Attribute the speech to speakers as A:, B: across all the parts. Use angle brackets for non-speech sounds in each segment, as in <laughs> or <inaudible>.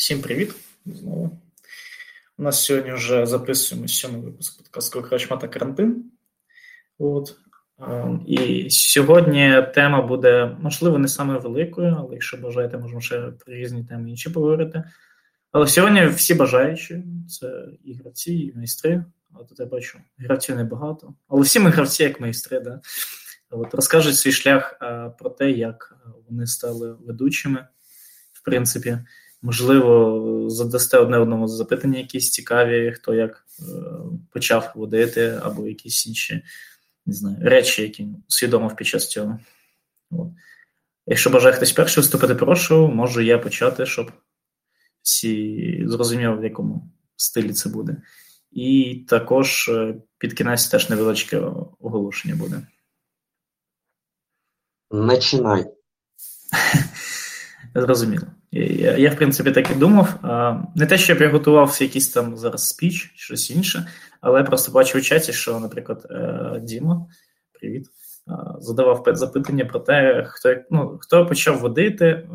A: Всім привіт знову. У нас сьогодні вже записуємо сьомий випуск подкасту Крачма та карантин. От. І сьогодні тема буде, можливо, не саме великою, але якщо бажаєте, можемо ще про різні теми інші поговорити. Але сьогодні всі бажаючі, це і гравці, і майстри. А тут я бачу, гравців небагато. Але всі ми гравці, як майстри, да? От, розкажуть свій шлях про те, як вони стали ведучими, в принципі. Можливо, задасте одне одному запитання, якісь цікаві, хто як е, почав водити, або якісь інші не знаю, речі, які усвідомив під час цього. От. Якщо бажає хтось перший виступити, прошу, можу я почати, щоб всі зрозуміли, в якому стилі це буде. І також е, під кінець теж невеличке оголошення буде.
B: Начинай. <laughs>
A: Зрозуміло. Я, я, в принципі, так і думав. Не те, щоб я готував якийсь там зараз спіч, щось інше, але просто бачив у чаті, що, наприклад, е, Діма, привіт, задавав запитання про те, хто ну, хто почав водити. Е,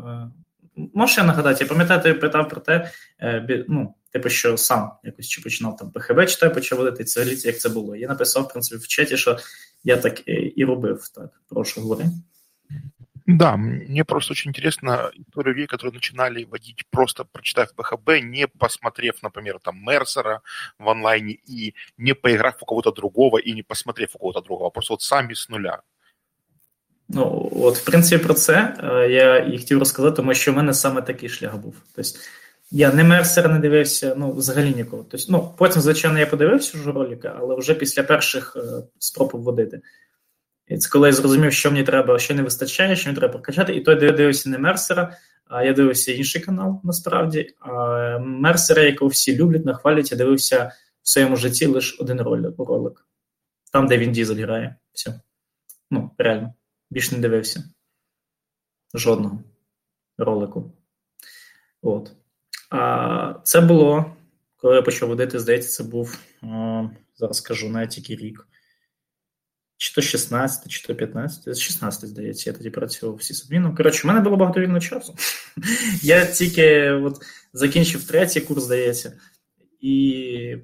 A: можеш я нагадати, я пам'ятаю, ти питав про те, е, ну, типу, що сам якось чи починав там ПХБ, чи почав водити, це як це було. Я написав, в принципі, в чаті, що я так і робив. Так, прошу, говори.
C: Да, мне просто очень интересно история людей, которые начинали водить просто прочитав ПХБ, не посмотрев, например, там Мерсера в онлайне и не поиграв у кого-то другого и не посмотрев у кого-то другого, просто вот самі з нуля.
A: Ну, от, в принципі, про це я і хотів розказати, тому що в мене саме такий шлях був. Тобто, я не Мерсера не дивився, ну, взагалі нікого. Тобто, ну, потім, звичайно, я подивився вже ролика, але вже після перших спроб вводити. І це коли я зрозумів, що мені треба, що не вистачає, що мені треба прокачати. І де я дивився не Мерсера, а я дивився інший канал насправді. А Мерсера, якого всі люблять, нахвалять, я дивився в своєму житті лише один ролик. Там, де він дізель грає. Все. Ну, реально. Більше не дивився. Жодного ролику. От. А це було, коли я почав водити, здається, це був, зараз скажу, навіть який рік. Чи то 16, чи то 15, 16, здається, я тоді працював всі сабміном. Коротше, в мене було багато вільного часу. <laughs> Я тільки от закінчив третій курс, здається, і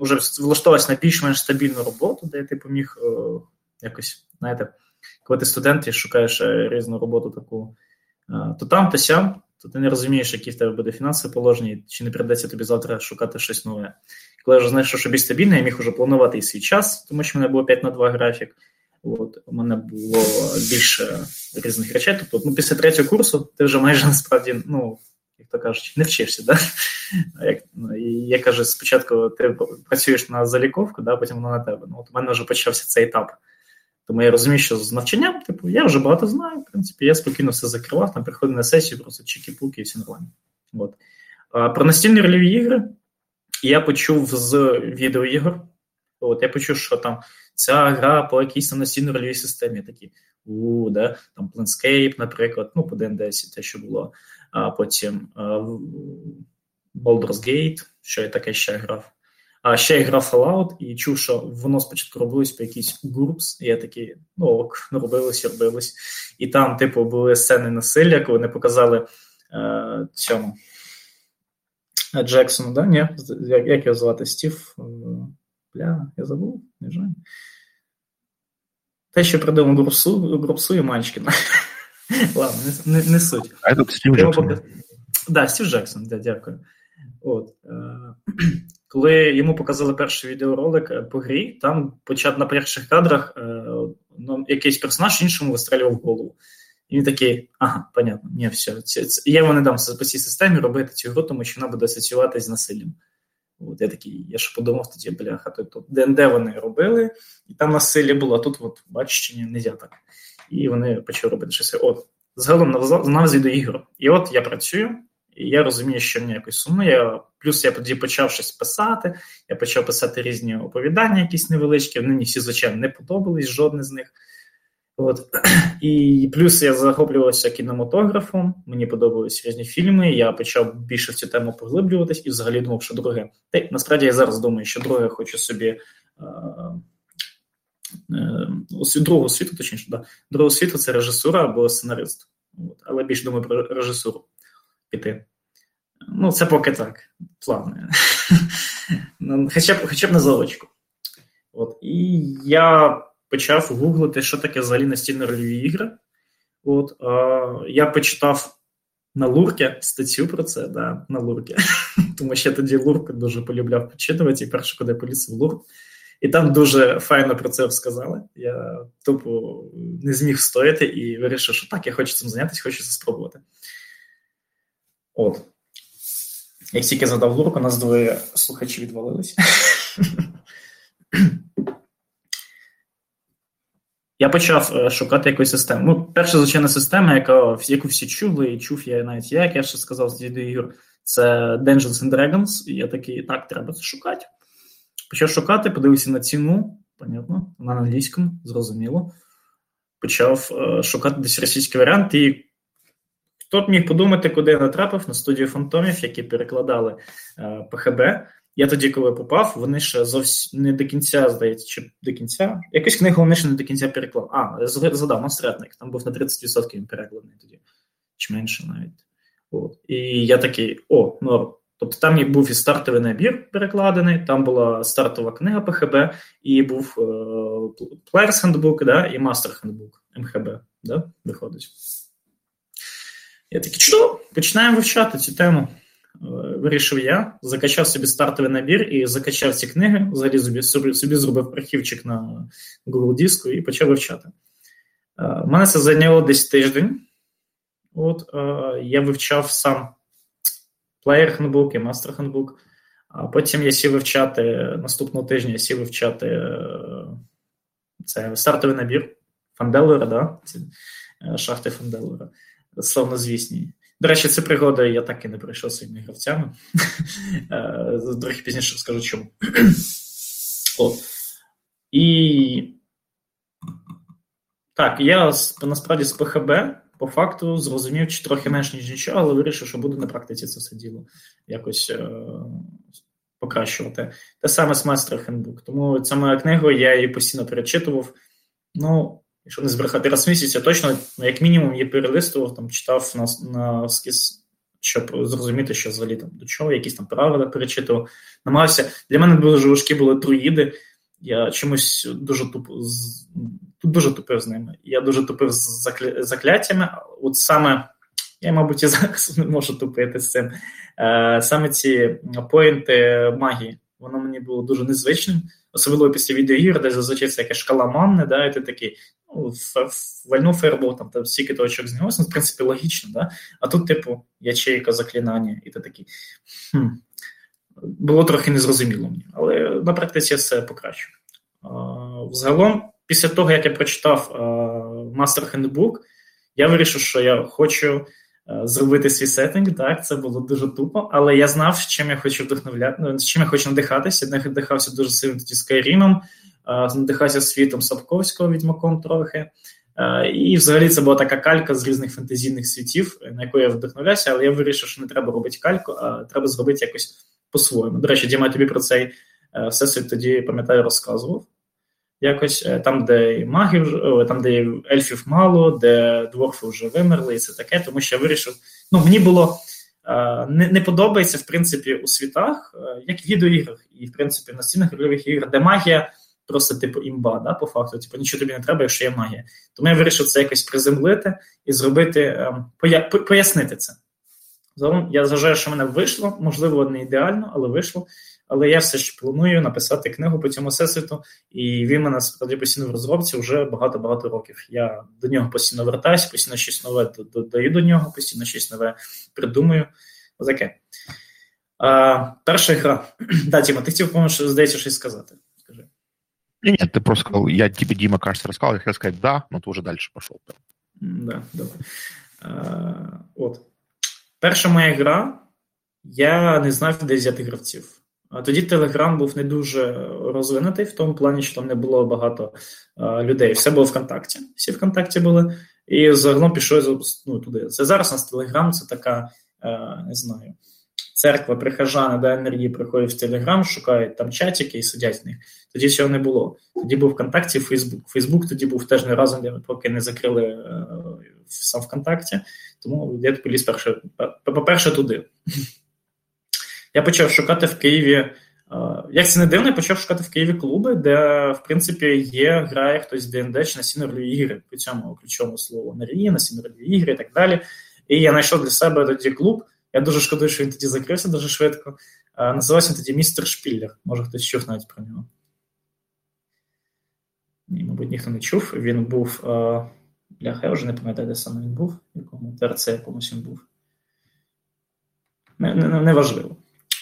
A: вже влаштувався на більш-менш стабільну роботу, де я типу міг о, якось, знаєте, коли ти студент і шукаєш е, різну роботу таку, то там, то сям, то ти не розумієш, які в тебе буде фінансове положення, чи не придеться тобі завтра шукати щось нове. Коли я вже знайшов, що більш стабільно, я міг вже планувати і свій час, тому що в мене було 5 на 2 графік. От, У мене було більше різних речей. Тобто, ну, після третього курсу ти вже майже насправді, ну, як то кажуть, не вчишся. Да? Як, ну, Я кажу, спочатку ти працюєш на заліковку, да, потім воно на тебе. Ну, от У мене вже почався цей етап. Тому я розумію, що з навчанням, типу, я вже багато знаю, в принципі, я спокійно все закривав, там приходив на сесію, просто чеки-пуки і все нормально. От. А, Про настільні рольові ігри я почув з відеоігор. От я почув, що там ця гра по якійсь там настільній рольовій системі такі. У, да, там Planescape, наприклад, ну, по ДНДС, те, що було. А потім а, Baldur's Gate, що я таке ще грав. А ще я грав Fallout і чув, що воно спочатку робилось по якійсь гурпс, і я такий, ну ок, робилось, робилось. І там, типу, були сцени насилля, коли вони показали е, цьому Джексону, да? Ні? Як, як його звати? Стів? Е, бля, я забув, не знаю. Те, що придумав Групсу, Групсу і Манчкіна. <laughs> Ладно, не, не, не суть.
C: А це Стів Джексон. Так,
A: да, Стів Джексон, да, дякую. От. Е, коли йому показали перший відеоролик е, по грі, там на перших кадрах ну, якийсь персонаж іншому вистрелював голову. І він такий, ага, понятно, ні, все. Це, це, я вам не дам по цій системі робити цю гру, тому що вона буде асоціюватися з насиллям. От я такий, я ж подумав тоді, бляха, то ДНД вони робили, і там насилля було, а тут, от, бачиш, не так. І вони почали робити щось. От, загалом назві до ігор. І от я працюю, і я розумію, що мені якось сумує. Плюс я тоді почав щось писати, я почав писати різні оповідання, якісь невеличкі. Вони мені всі, звичайно, не подобались, жодне з них. От. <clears throat> І плюс я захоплювався кінематографом, мені подобалися різні фільми. Я почав більше в цю тему поглиблюватись і взагалі думав, що друге. Та насправді я зараз думаю, що друге хочу собі е, е, світу, точніше, да. другого світу це режисура або сценарист. Але більше думаю про режисуру піти. Ну, це поки так. Плани. <laughs> Ну, хоча б хоча б на заочку. От. І я почав гуглити, що таке взагалі настільні рольові ігри. От, а, Я почитав на Лурки статтю про це, да, на Лурки. <laughs> Тому що я тоді Лурку дуже полюбляв почитувати, і перше, куди поліз в Лурк. І там дуже файно про це сказали. Я тупо не зміг стояти і вирішив, що так, я хочу цим зайнятися, хочу це спробувати. От. Як тільки задав Лурк, нас двоє слухачі відвалилися. Я почав е, шукати якусь систему. Ну, перша звичайна система, яка, яку всі чули, і чув я навіть я, як я ще сказав з відеоігр, це Dungeons and Dragons. І я такий, так, треба це шукати. Почав шукати, подивився на ціну, понятно, на англійському, зрозуміло. Почав е, шукати десь російський варіант, і хто б міг подумати, куди я натрапив на студію фантомів, які перекладали е, ПХБ. Я тоді, коли попав, вони ще зовсім не до кінця, здається, чи до кінця. Якусь книгу вони ще не до кінця переклав. А, задав Монстретник, там був на 30% він перекладений тоді, чи менше навіть. От. І я такий: о, норм. Тобто там був і стартовий набір перекладений, там була стартова книга ПХБ, і був е, Players Handbook, да, і Master Handbook МХБ, да, виходить. Я такий, чудово, починаємо вивчати цю тему. Е, вирішив я, закачав собі стартовий набір і закачав ці книги, взагалі собі, собі зробив архівчик на Google диску і почав вивчати. У е, мене це зайняло десь тиждень. От, е, Я вивчав сам Player Handbook і Master Handbook. А потім я сів вивчати наступного тижня я сів вивчати це стартовий набір Фанделера, да? шахти Фанделера, славнозвісні. До речі, це пригода, я так і не пройшов своїми гравцями. <laughs> Е, трохи пізніше скажу чому. <clears throat> І так, я насправді з ПХБ по факту зрозумів чи трохи менш, ніж нічого, але вирішив, що буду на практиці це все діло якось е- покращувати. Те саме з Master Handbook. Тому ця моя книга, я її постійно перечитував. Ну, якщо не збрехати раз в місяць, я точно, як мінімум, її перелистував, там читав на на скіз, щоб зрозуміти, що взагалі там до чого, якісь там правила перечитував. Намагався. Для мене дуже важкі були друїди. Я чомусь дуже тупо тут дуже тупив з ними. Я дуже тупив з закля... закляттями. От саме, я, мабуть, і зараз <laughs> не можу тупити з цим. Е, Саме ці поінти магії, воно мені було дуже незвичним. Особливо після відеоігр, де зазвичай це якась шкала манни, да, і ти такий, ну, вальну фербол, там, там стільки точок знялося, ну, в принципі, логічно, да? а тут, типу, ячейка заклинання, і ти такий. хм, Було трохи незрозуміло мені, але на практиці я все покращу. Взагалом, після того, як я прочитав Master Handbook, я вирішив, що я хочу зробити свій сеттинг. Так, це було дуже тупо, але я знав, чим я хочу вдохновляти, ну, чим я хочу надихатися. Я надихався дуже сильно тоді Скайрімом, надихався світом Сапковського відьмаком трохи. Е, і взагалі це була така калька з різних фантазійних світів, на яку я вдохновлявся, але я вирішив, що не треба робити кальку, а треба зробити якось по-своєму. До речі, Діма, тобі про цей е, всесвіт тоді пам'ятаю, розказував якось е, там, де і магів, там, де ельфів мало, де дворфи вже вимерли, і це таке, тому що я вирішив. Ну, мені було е, не не подобається, в принципі, у світах, е, як в відеоіграх, і в принципі на стінах ігрових ігр, де магія просто типу імба, да, по факту, типу, нічого тобі не треба, якщо є магія. Тому я вирішив це якось приземлити і зробити, поя, пояснити це. Загалом я вважаю, що в мене вийшло, можливо, не ідеально, але вийшло. Але я все ж планую написати книгу по цьому всесвіту, і він мене справді постійно в розробці вже багато-багато років. Я до нього постійно вертаюся, постійно щось нове додаю до нього, постійно щось нове придумаю. Таке. А, Перша гра. <clears throat> Да, Тіма, ти хотів, по-моєму, здається, щось сказати. Скажи.
C: Ні, ні, ти просто сказав, я тебе, Дима, кажется, рассказал, я хотел сказать да, но ты уже дальше пошел.
A: Да, добре. А, От. Перша моя гра, я не знав, де взяти гравців. Тоді Телеграм був не дуже розвинутий в тому плані, що там не було багато людей. Все було ВКонтакті. Всі ВКонтакті були. І загалом пішов ну, туди. Це зараз у нас Телеграм, це така, а, не знаю, церква, прихожани до енергії приходять в Телеграм, шукають там чатики і сидять в них. Тоді цього не було. Тоді був ВКонтакті, Фейсбук. Фейсбук тоді був теж не разом, поки не закрили а, сам ВКонтакті. Тому я поліз перше, по-перше, туди. Я почав шукати в Києві. Як це не дивно, я почав шукати в Києві клуби, де, в принципі, є, грає хтось ДНД чи на сінерлі ігри, по цьому ключовому слову на на сінерлі ігри і так далі. І я знайшов для себе тоді клуб. Я дуже шкодую, що він тоді закрився дуже швидко. Називався він тоді Містер Шпіллер. Може хтось чув навіть про нього. Ні, мабуть, ніхто не чув. Він був. Бляха, я вже не пам'ятаю, де саме він був, в якому ТРЦ якомусь він був. Неважливо. Не, не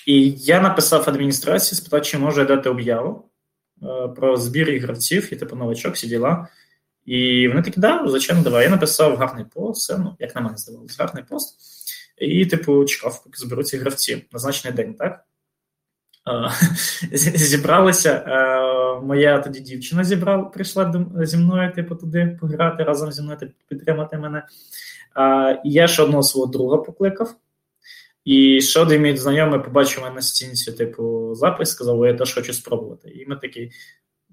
A: і я написав адміністрації, спитав, чи можу я дати об'яву е, про збір гравців, і типу новачок, всі діла. І вони такі, да, звичайно, давай. Я написав гарний пост, це, ну, як на мене здавалося, гарний пост. І, типу, чекав, поки зберуться гравці. Назначений день, так? <laughs> Зібралися. Е, моя тоді дівчина зібрала, прийшла зі мною, типу, туди пограти разом зі мною, підтримати мене. Я ще одного свого друга покликав. І ще один мій знайомий побачив мене на стінці, типу, запис, сказав, я теж хочу спробувати. І ми такі,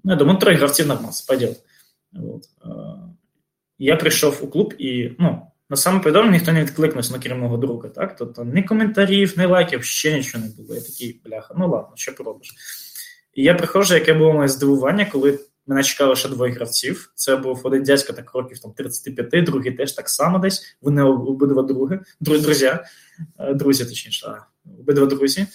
A: ну, я думаю, троє гравців нормально, пойдет. От. Я прийшов у клуб і, ну, на саме повідомлення ніхто не відкликнувся на керівного друга, так? Тобто ні коментарів, ні лайків, ще нічого не було. Я такий, бляха, ну ладно, що поробиш. І я приходжу, яке було моє здивування, коли мене чекало ще двоє гравців. Це був один дядько так років там 35, другий теж так само десь. Вони обидва други, друзі, е, друзі, точніше, обидва друзі.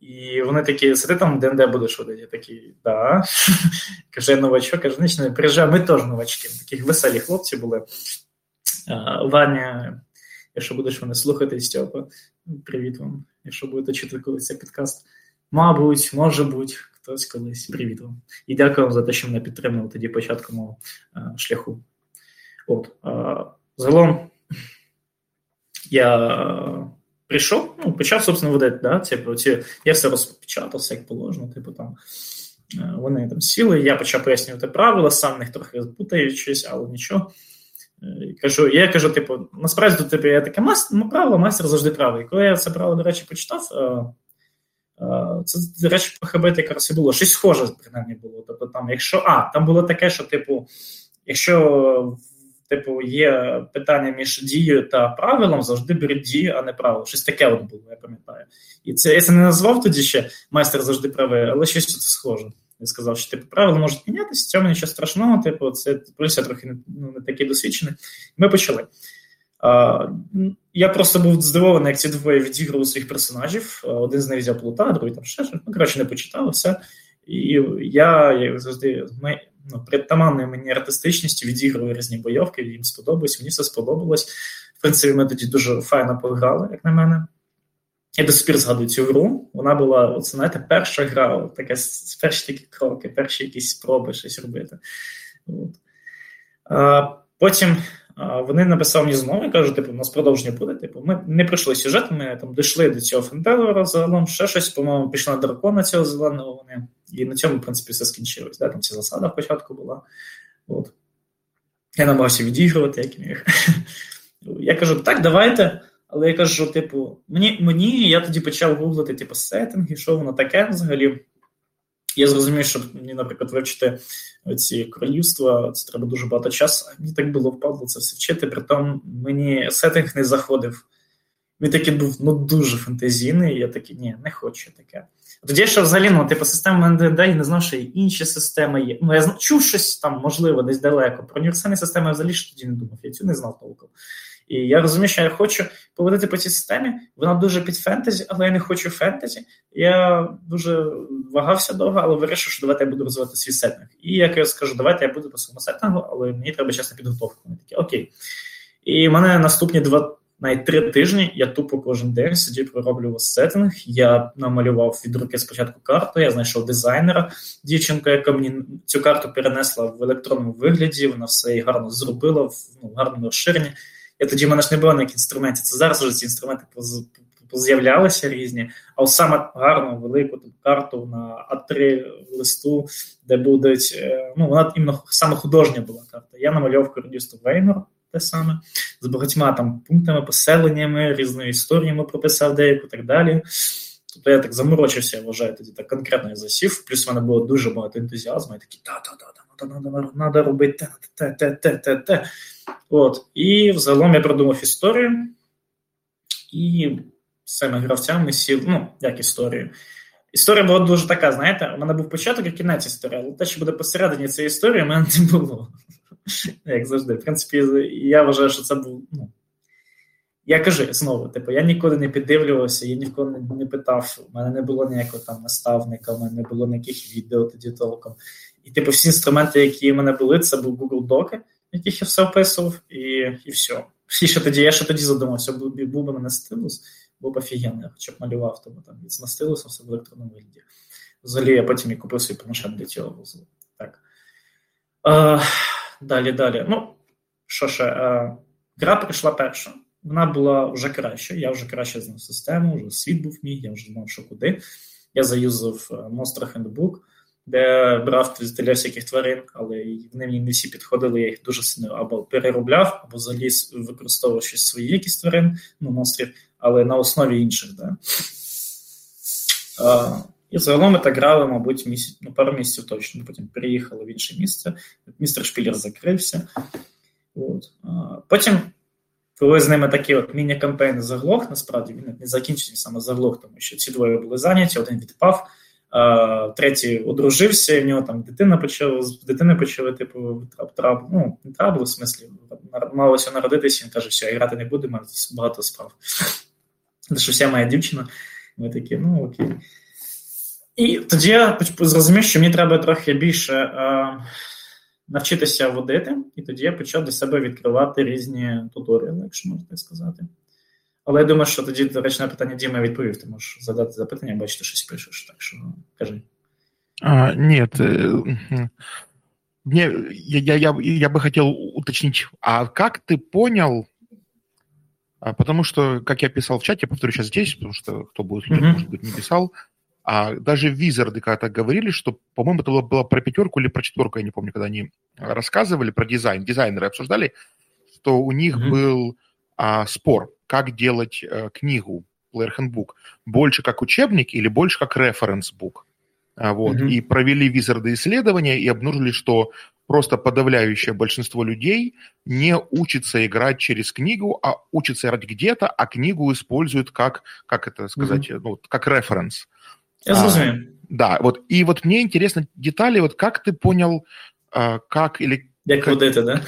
A: І вони такі, сиди там, ДНД будеш ходити. Я такий, да. <laughs> Каже, новачок, каже, ніч не приїжджай, ми теж новачки. Такі веселі хлопці були. Ваня, якщо будеш мене слухати, Стьопа, привіт вам, якщо будете чути коли цей підкаст. Мабуть, може бути, хтось колись. Привіт вам. І дякую вам за те, що мене підтримали тоді початку мого а, шляху. От, а, Загалом я прийшов, ну, почав, собственно, видати, да, типу, ці, я все розпечатав, все як положено, типу там. Вони там сіли, я почав пояснювати правила, сам них трохи збутаючись, але нічого. Кажу, Я кажу, типу, насправді типу, я таке правило, мастер завжди правий. Коли я це правило, до речі, почитав, це, до речі, по ХБ якраз і було. Щось схоже, принаймні, було. Тобто, там, якщо а, там було таке, що, типу, якщо типу, є питання між дією та правилом, завжди беріть дію, а не правило. Щось таке от було, я пам'ятаю. І це я це не назвав тоді ще майстер завжди правий, але щось тут схоже. Я сказав, що типу, правила можуть мінятися, в цьому нічого страшного, типу, це плюс я трохи ну, не такий досвідчений. Ми почали. Я просто був здивований, як ці двоє відіграли своїх персонажів. Один з них взяв плута, другий там ще щось. Ну, коротше, не почитав все. І я, як завжди, ми, ну, притаманною мені артистичністю відігрую різні бойовки, їм сподобалось, мені все сподобалось. В принципі, ми тоді дуже файно пограли, як на мене. Я до сих пір згадую цю гру. Вона була, от, знаєте, перша гра, така перші такі кроки, перші якісь спроби щось робити. От. А, Потім вони написали мені знову і кажуть, типу, у нас продовження буде. Типу, ми не пройшли сюжет, ми там дійшли до цього Фентелора загалом, ще щось, по-моєму, пішли на дракона цього зеленого вони. І на цьому, в принципі, все скінчилось. Да? Там ця засада початку була. От. Я намагався відігрувати, як міг. <laughs> Я кажу, так, давайте. Але я кажу, типу, мені, мені я тоді почав гуглити, типу, сеттинги, що воно таке взагалі. Я зрозумів, що мені, наприклад, вивчити ці королівства, це треба дуже багато часу. Мені так було впадло це все вчити, притом мені сеттинг не заходив. Він такий був ну дуже фантазійний, і я такий, ні, не хочу таке. Тоді що взагалі, ну, типу, система НДД, я не знав, що є інші системи є. Ну, я чув щось там, можливо, десь далеко. Про універсальні системи я взагалі ж тоді не думав, я цю не знав толком. І я розумію, що я хочу поводити по цій системі. Вона дуже під фентезі, але я не хочу фентезі. Я дуже вагався довго, але вирішив, що давайте я буду розвивати свій сеттинг. І як я скажу, давайте я буду по своєму сеттингу, але мені треба чесна підготовка. Вони такі, окей. І в мене наступні два. Навіть три тижні я тупо кожен день сидів, пророблював сеттинг. Я намалював від руки спочатку карту, я знайшов дизайнера, дівчинку, яка мені цю карту перенесла в електронному вигляді, вона все гарно зробила в ну, гарному розширенні. Тоді в мене ж не було ніяких інструментів. Це зараз вже ці інструменти поз'являлися різні, а саме гарну велику карту на А3 листу, де будуть. Е, ну, вона іменно саме художня була карта. Я намальовав королівство Вейнор, те саме, з багатьма там пунктами, поселеннями, різною історіями прописав деяку і так далі. Тобто я так заморочився, я вважаю, тоді так конкретно я засів. Плюс в мене було дуже багато ентузіазму. Я такий, та-та-та, треба робити те, те, те, те, те. От. І взагалом я придумав історію. І з гравцями сіли, ну, як історію. Історія була дуже така, знаєте, у мене був початок і кінець історії, але те, що буде посередині цієї історії, у мене не було. <laughs> Як завжди. В принципі, я вважаю, що це був. ну, Я кажу знову, типу, я ніколи не піддивлювався, я ніколи не, не питав, у мене не було ніякого там наставника, у мене не було ніяких відео тоді толком. І, типу, всі інструменти, які в мене були, це був Google Доки, яких я все описував, і і все. І ще тоді, я ще тоді задумався, був, був би мене стилус, був б офігенний, хоча б малював тому там від стилусом все в електронному вигляді. Взагалі, я потім і купив свій планшет для цього. Так. Е, Далі, далі. Ну, що ще, е, гра прийшла перша. Вона була вже краще. Я вже краще знав систему, вже світ був мій, я вже знав, що куди. Я заюзав е, Monster Handbook, де брав для всяких тварин, але вони не всі підходили, я їх дуже сильно або переробляв, або взагалі використовував щось свої якісь тварин, ну, монстрів, але на основі інших. Да. А, і загалом ми так грали, мабуть, місяць, ну, пару місяців точно. Потім переїхали в інше місце. Містер Шпілер закрився. От. А, потім, коли з ними такий от міні-кампейн заглох, насправді він не закінчився саме заглох, тому що ці двоє були зайняті, один відпав, третій одружився, і в нього там дитина почала, з дитини почали, типу, траб, ну, не трабли, в смислі, малося народитися, він каже, все, я грати не буду, маю багато справ. Це що вся моя дівчина. Ми такі, ну окей. І тоді я зрозумів, що мені треба трохи більше е, навчитися водити, і тоді я почав для себе відкривати різні туторіали, якщо можна так сказати. Але я думаю, що тоді, до речі, на питання Діма відповів, ти можеш задати запитання, бачите, щось пишеш, так що кажи.
C: А, нет, мне, я, я, я, я бы хотел уточнить, а как ты понял, потому что, как я писал в чате, повторю сейчас здесь, потому что кто будет, mm-hmm. может быть, не писал, А даже визарды когда-то говорили, что, по-моему, это было про пятерку или про четверку, я не помню, когда они рассказывали про дизайн, дизайнеры обсуждали, что у них mm-hmm. был а, спор, как делать а, книгу Player Handbook, больше как учебник или больше как референс-бук. А, вот. Mm-hmm. И провели визарды исследования и обнаружили, что просто подавляющее большинство людей не учится играть через книгу, а учится играть где-то, а книгу используют как, как это сказать, mm-hmm. ну, как референс.
A: Я.
C: А, да, вот, и вот мне интересно детали, вот как ты понял, а, как или...
A: Як
C: как,
A: водити, да?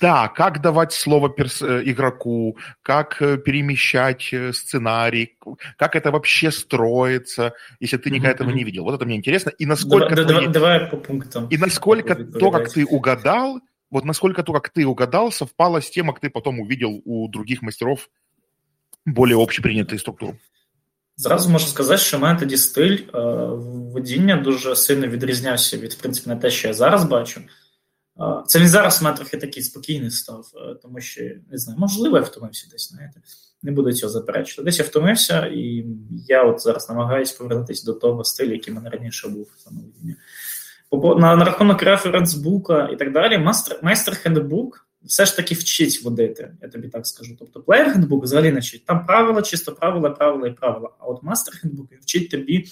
C: Да, как давать слово перс, э, игроку, как э, перемещать э, сценарий, как это вообще строится, если ты никогда mm-hmm. этого не видел. Вот это мне интересно. И насколько...
A: Давай, твои... давай по пунктам.
C: И насколько то, как ты угадал, вот насколько то, как ты угадал, совпало с тем, как ты потом увидел у других мастеров более общепринятые структуры.
A: Зразу можу сказати, що в мене тоді стиль е, водіння дуже сильно відрізнявся від в принципі, на те, що я зараз бачу. Це він зараз в мене трохи такий спокійний став, е, тому що не знаю, можливо, я втомився десь, знаєте. Не буду цього заперечувати. Десь я втомився, і я от зараз намагаюся повернутися до того стилю, який в мене раніше був самовидіння. На, на рахунок референсбука і так далі, майстер хендбук все ж таки вчить водити, я тобі так скажу. Тобто плеєр хендбук взагалі не вчить. Там правила, чисто правила, правила і правила. А от мастер хендбук вчить тобі,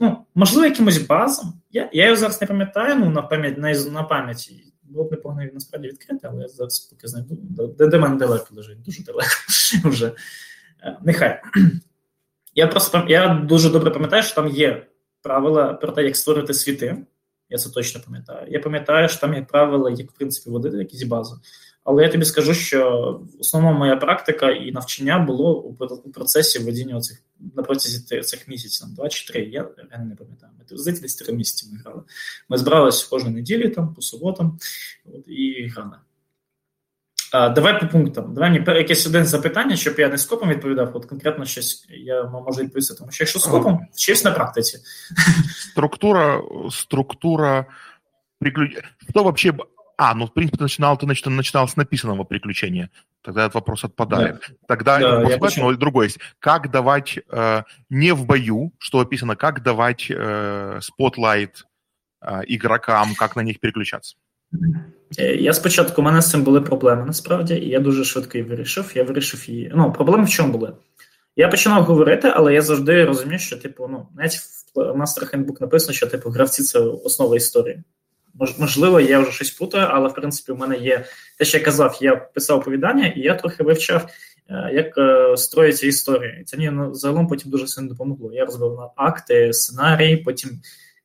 A: ну, можливо, якимось базам. Я я його зараз не пам'ятаю, ну, на пам'ять на, на пам'яті. Було б непогано він насправді відкрити, але я зараз поки знайду. Де, де мене далеко лежить, дуже далеко <laughs> вже. Е, нехай. <clears throat> Я просто я дуже добре пам'ятаю, що там є правила про те, як створити світи. Я це точно пам'ятаю. Я пам'ятаю, що там є правила, як в принципі водити якісь бази. Але я тобі скажу, що основна моя практика і навчання було у процесі водіння цих на протязі цих місяців, два чи три. Я реально не пам'ятаю. Ми здається, десь три місяці ми грали. Ми збиралися кожну неділі там, по суботам от, і грали. А, Давай по пунктам. Давай мені якесь один запитання, щоб я не скопом відповідав, от конкретно щось я можу відповісти, тому що якщо скопом, щось на практиці.
C: Структура, структура приключения. Что вообще... А, ну, в принципе, начинал, ты начинал, начинал с написанного приключения. Тогда этот вопрос отпадает. Да. Тогда да, вопрос, но другой есть. Как давать э, не в бою, что описано, как давать э, спотлайт э, игрокам, как на них переключаться?
A: Е, я спочатку у мене з цим були проблеми насправді, і я дуже швидко її вирішив. Я вирішив її. Ну, проблеми в чому були? Я починав говорити, але я завжди розумів, що, типу, ну, навіть в Master Handbook написано, що типу, гравці це основа історії. Можливо, я вже щось путаю, але в принципі у мене є те, що я казав, я писав оповідання, і я трохи вивчав як строїться історія. Це мені ну, загалом потім дуже сильно допомогло. Я розбив на акти, сценарії, потім.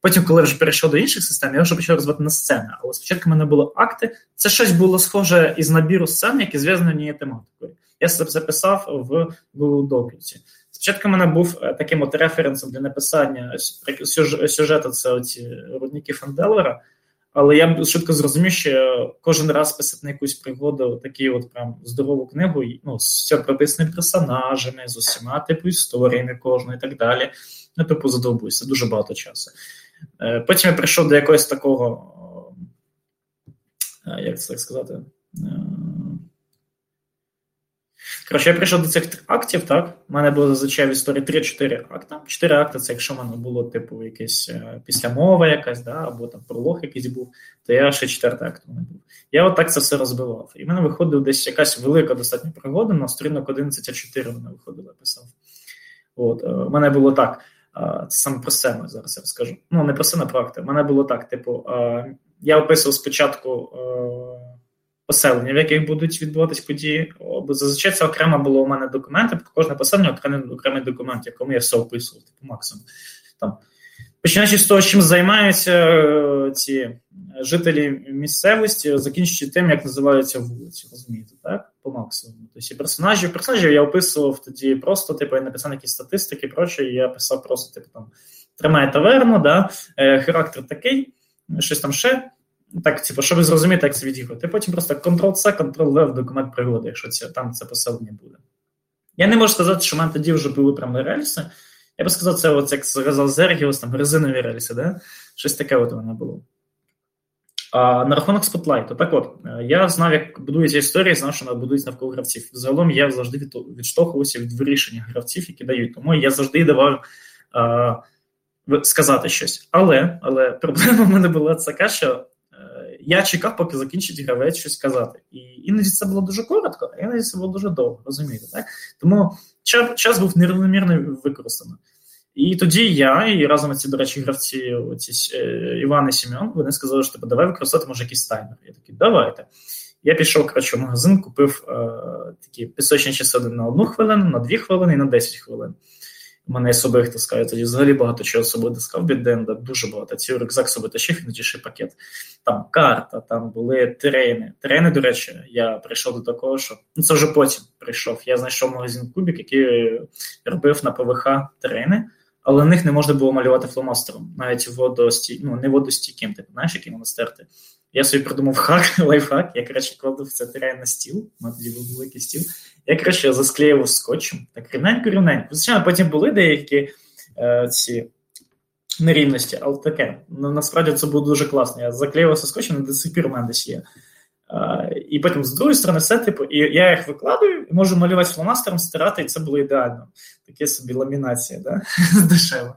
A: Потім, коли вже перейшов до інших систем, я вже почав розвивати на сцени. Але спочатку в мене було акти. Це щось було схоже із набіру сцен, які зв'язані однією тематикою. Я це записав в Google Docs. Спочатку в мене був таким от референсом для написання сюжету це оці рудники Фанделера. Але я швидко зрозумів, що кожен раз писати на якусь пригоду таку от прям здорову книгу, ну, з прописаними персонажами, з усіма типу історіями кожної і так далі. Ну, типу, задовбуюся, дуже багато часу. Е, потім я прийшов до якогось такого, е, як це так сказати? Е, Коротше, я прийшов до цих актів, так? У мене було зазвичай в історії 3-4 акта. 4 акти це якщо в мене було, типу, якесь післямова якась, да, або там пролог якийсь був, то я ще четвертий акт мене був. Я отак це все розбивав. І в мене виходила десь якась велика достатня пригода, на сторінок 11 а 4 мене виходила, писав. От, У мене було так. Це саме про себе зараз я розкажу. Ну, не про себе, про акти. У мене було так: типу, я описував спочатку поселення, в яких будуть відбуватись події. Зазвичай це окремо було у мене документи, кожне поселення окремий окремий документ, якому я все описував, типу максимум. Там. Починаючи з того, чим займаються е, ці жителі місцевості, закінчуючи тим, як називаються вулиці, розумієте, так? По максимуму. Тобто персонажів, персонажів я описував тоді просто, типу, я написав якісь статистики, проче, і я писав просто, типу, там, тримає таверну, да, е, характер такий, щось там ще. Так, типу, щоб зрозуміти, як це відіграти. Потім просто Ctrl-C, Ctrl-V в документ пригоди, якщо це, там це поселення буде. Я не можу сказати, що в мене тоді вже були прямо рельси. Я би сказав, це, от, як сказав Зергіус, там резинові рельси, да? щось таке от у мене було. А На рахунок спотлайту, так от, я знав, як будується історія, знав, що вона будується навколо гравців. Загалом я завжди відштовхувався від вирішення гравців, які дають. Тому я завжди давав а, сказати щось. Але але проблема в мене була така, що я чекав, поки закінчить гравець щось казати. І іноді це було дуже коротко, а іноді це було дуже довго, розумієте, так? Тому час був нерівномірно використано. І тоді я, і разом ці, до речі, гравці, оці, е, Іван і Сім'ян, вони сказали, що типу, давай використати, може, якийсь таймер. Я такий, давайте. Я пішов коротше, в магазин, купив е, такі пісочні часи на одну хвилину, на дві хвилини і на 10 хвилин. Мене особих таскаю тоді взагалі багато чого собою таскав від Денда, дуже багато. Ці рюкзак собі тащив ще пакет. Там карта, там були терени. Терени, до речі, я прийшов до такого, що ну це вже потім прийшов. Я знайшов магазин Кубік, який робив на ПВХ терени, але на них не можна було малювати фломастером, навіть водості, ну не водостійким, типу, знаєш, який воно стерти. Я собі придумав хак, <laughs> лайфхак, я краще кладу це терен на стіл, у тоді був великий стіл. Я краще засклеював скотчем, так рівненько рівненько. Звичайно, потім були деякі е, ці нерівності, але таке. Ну, насправді це було дуже класно. Я заклеювався скотчем, до сих пір у мене десь є. Е, і потім з другої сторони, все, типу, і я їх викладаю і можу малювати фломастером, стирати, і це було ідеально. Таке собі ламінація, да? <laughs> дешево.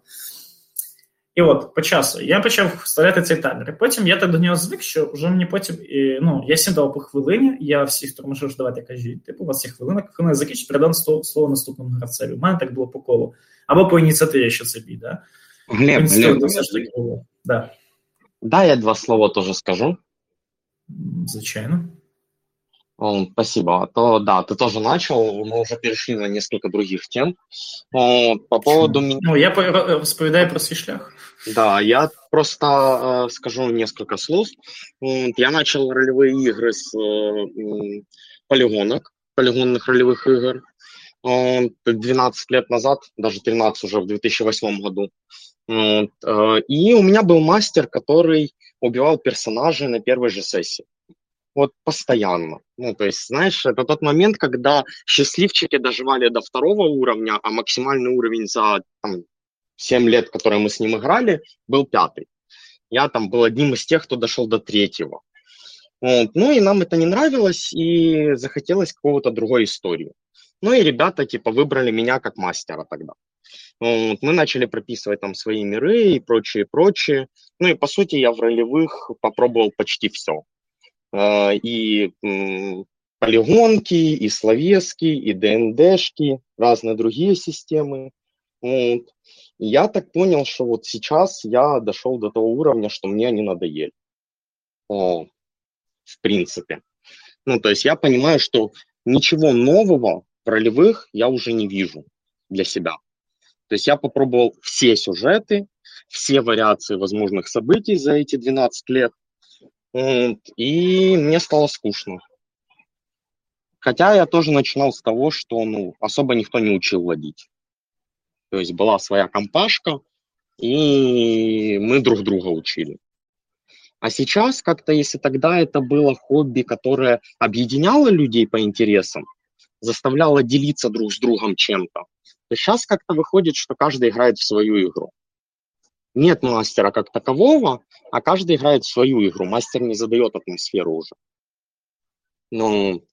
A: І от по часу я почав вставляти цей таймер. І Потім я так до нього звик, що вже мені потім і, ну, я сідав по хвилині, я всіх тормошив, давайте кажіть, типу, у вас є хвилина, хвилина закінчить, передам слово наступному гравцеві. У мене так було по колу. Або по ініціативі, що це біда.
B: Глеб, Глеб, все ж таки
A: було. Да.
B: да, я два слова тоже скажу.
A: Звичайно.
B: Спасибо. А то да, ты тоже начал, мы уже перешли на несколько других тем. По поводу меня...
A: Ну, я розповідаю про свій шлях.
B: Да, я просто э, скажу несколько слов. Я начал ролевые игры с э, полигонок, полигонных ролевых игр. 12 лет назад, даже 13 уже в 2008 году. Э, и у меня был мастер, который убивал персонажей на первой же сессии вот постоянно. Ну, то есть, знаешь, это тот момент, когда счастливчики доживали до второго уровня, а максимальный уровень за там, 7 лет, которые мы с ним играли, был пятый. Я там был одним из тех, кто дошел до третьего. Вот. Ну и нам это не нравилось, и захотелось какого-то другой истории. Ну и ребята типа выбрали меня как мастера тогда. Вот. Мы начали прописывать там свои миры и прочее, прочее. Ну и по сути я в ролевых попробовал почти все. А, и полигонки, и словески, и ДНДшки, разные другие системы. Вот. Я так понял, что вот сейчас я дошел до того уровня, что мне они надоели. О, в принципе. Ну, то есть я понимаю, что ничего нового в ролевых я уже не вижу для себя. То есть я попробовал все сюжеты, все вариации возможных событий за эти 12 лет, и мне стало скучно. Хотя я тоже начинал с того, что ну, особо никто не учил водить. То есть была своя компашка, и мы друг друга учили. А сейчас как-то, если тогда это было хобби, которое объединяло людей по интересам, заставляло делиться друг с другом чем-то, то сейчас как-то выходит, что каждый играет в свою игру. Нет мастера как такового, а каждый играет свою игру. Мастер не задает атмосферу уже. Ну,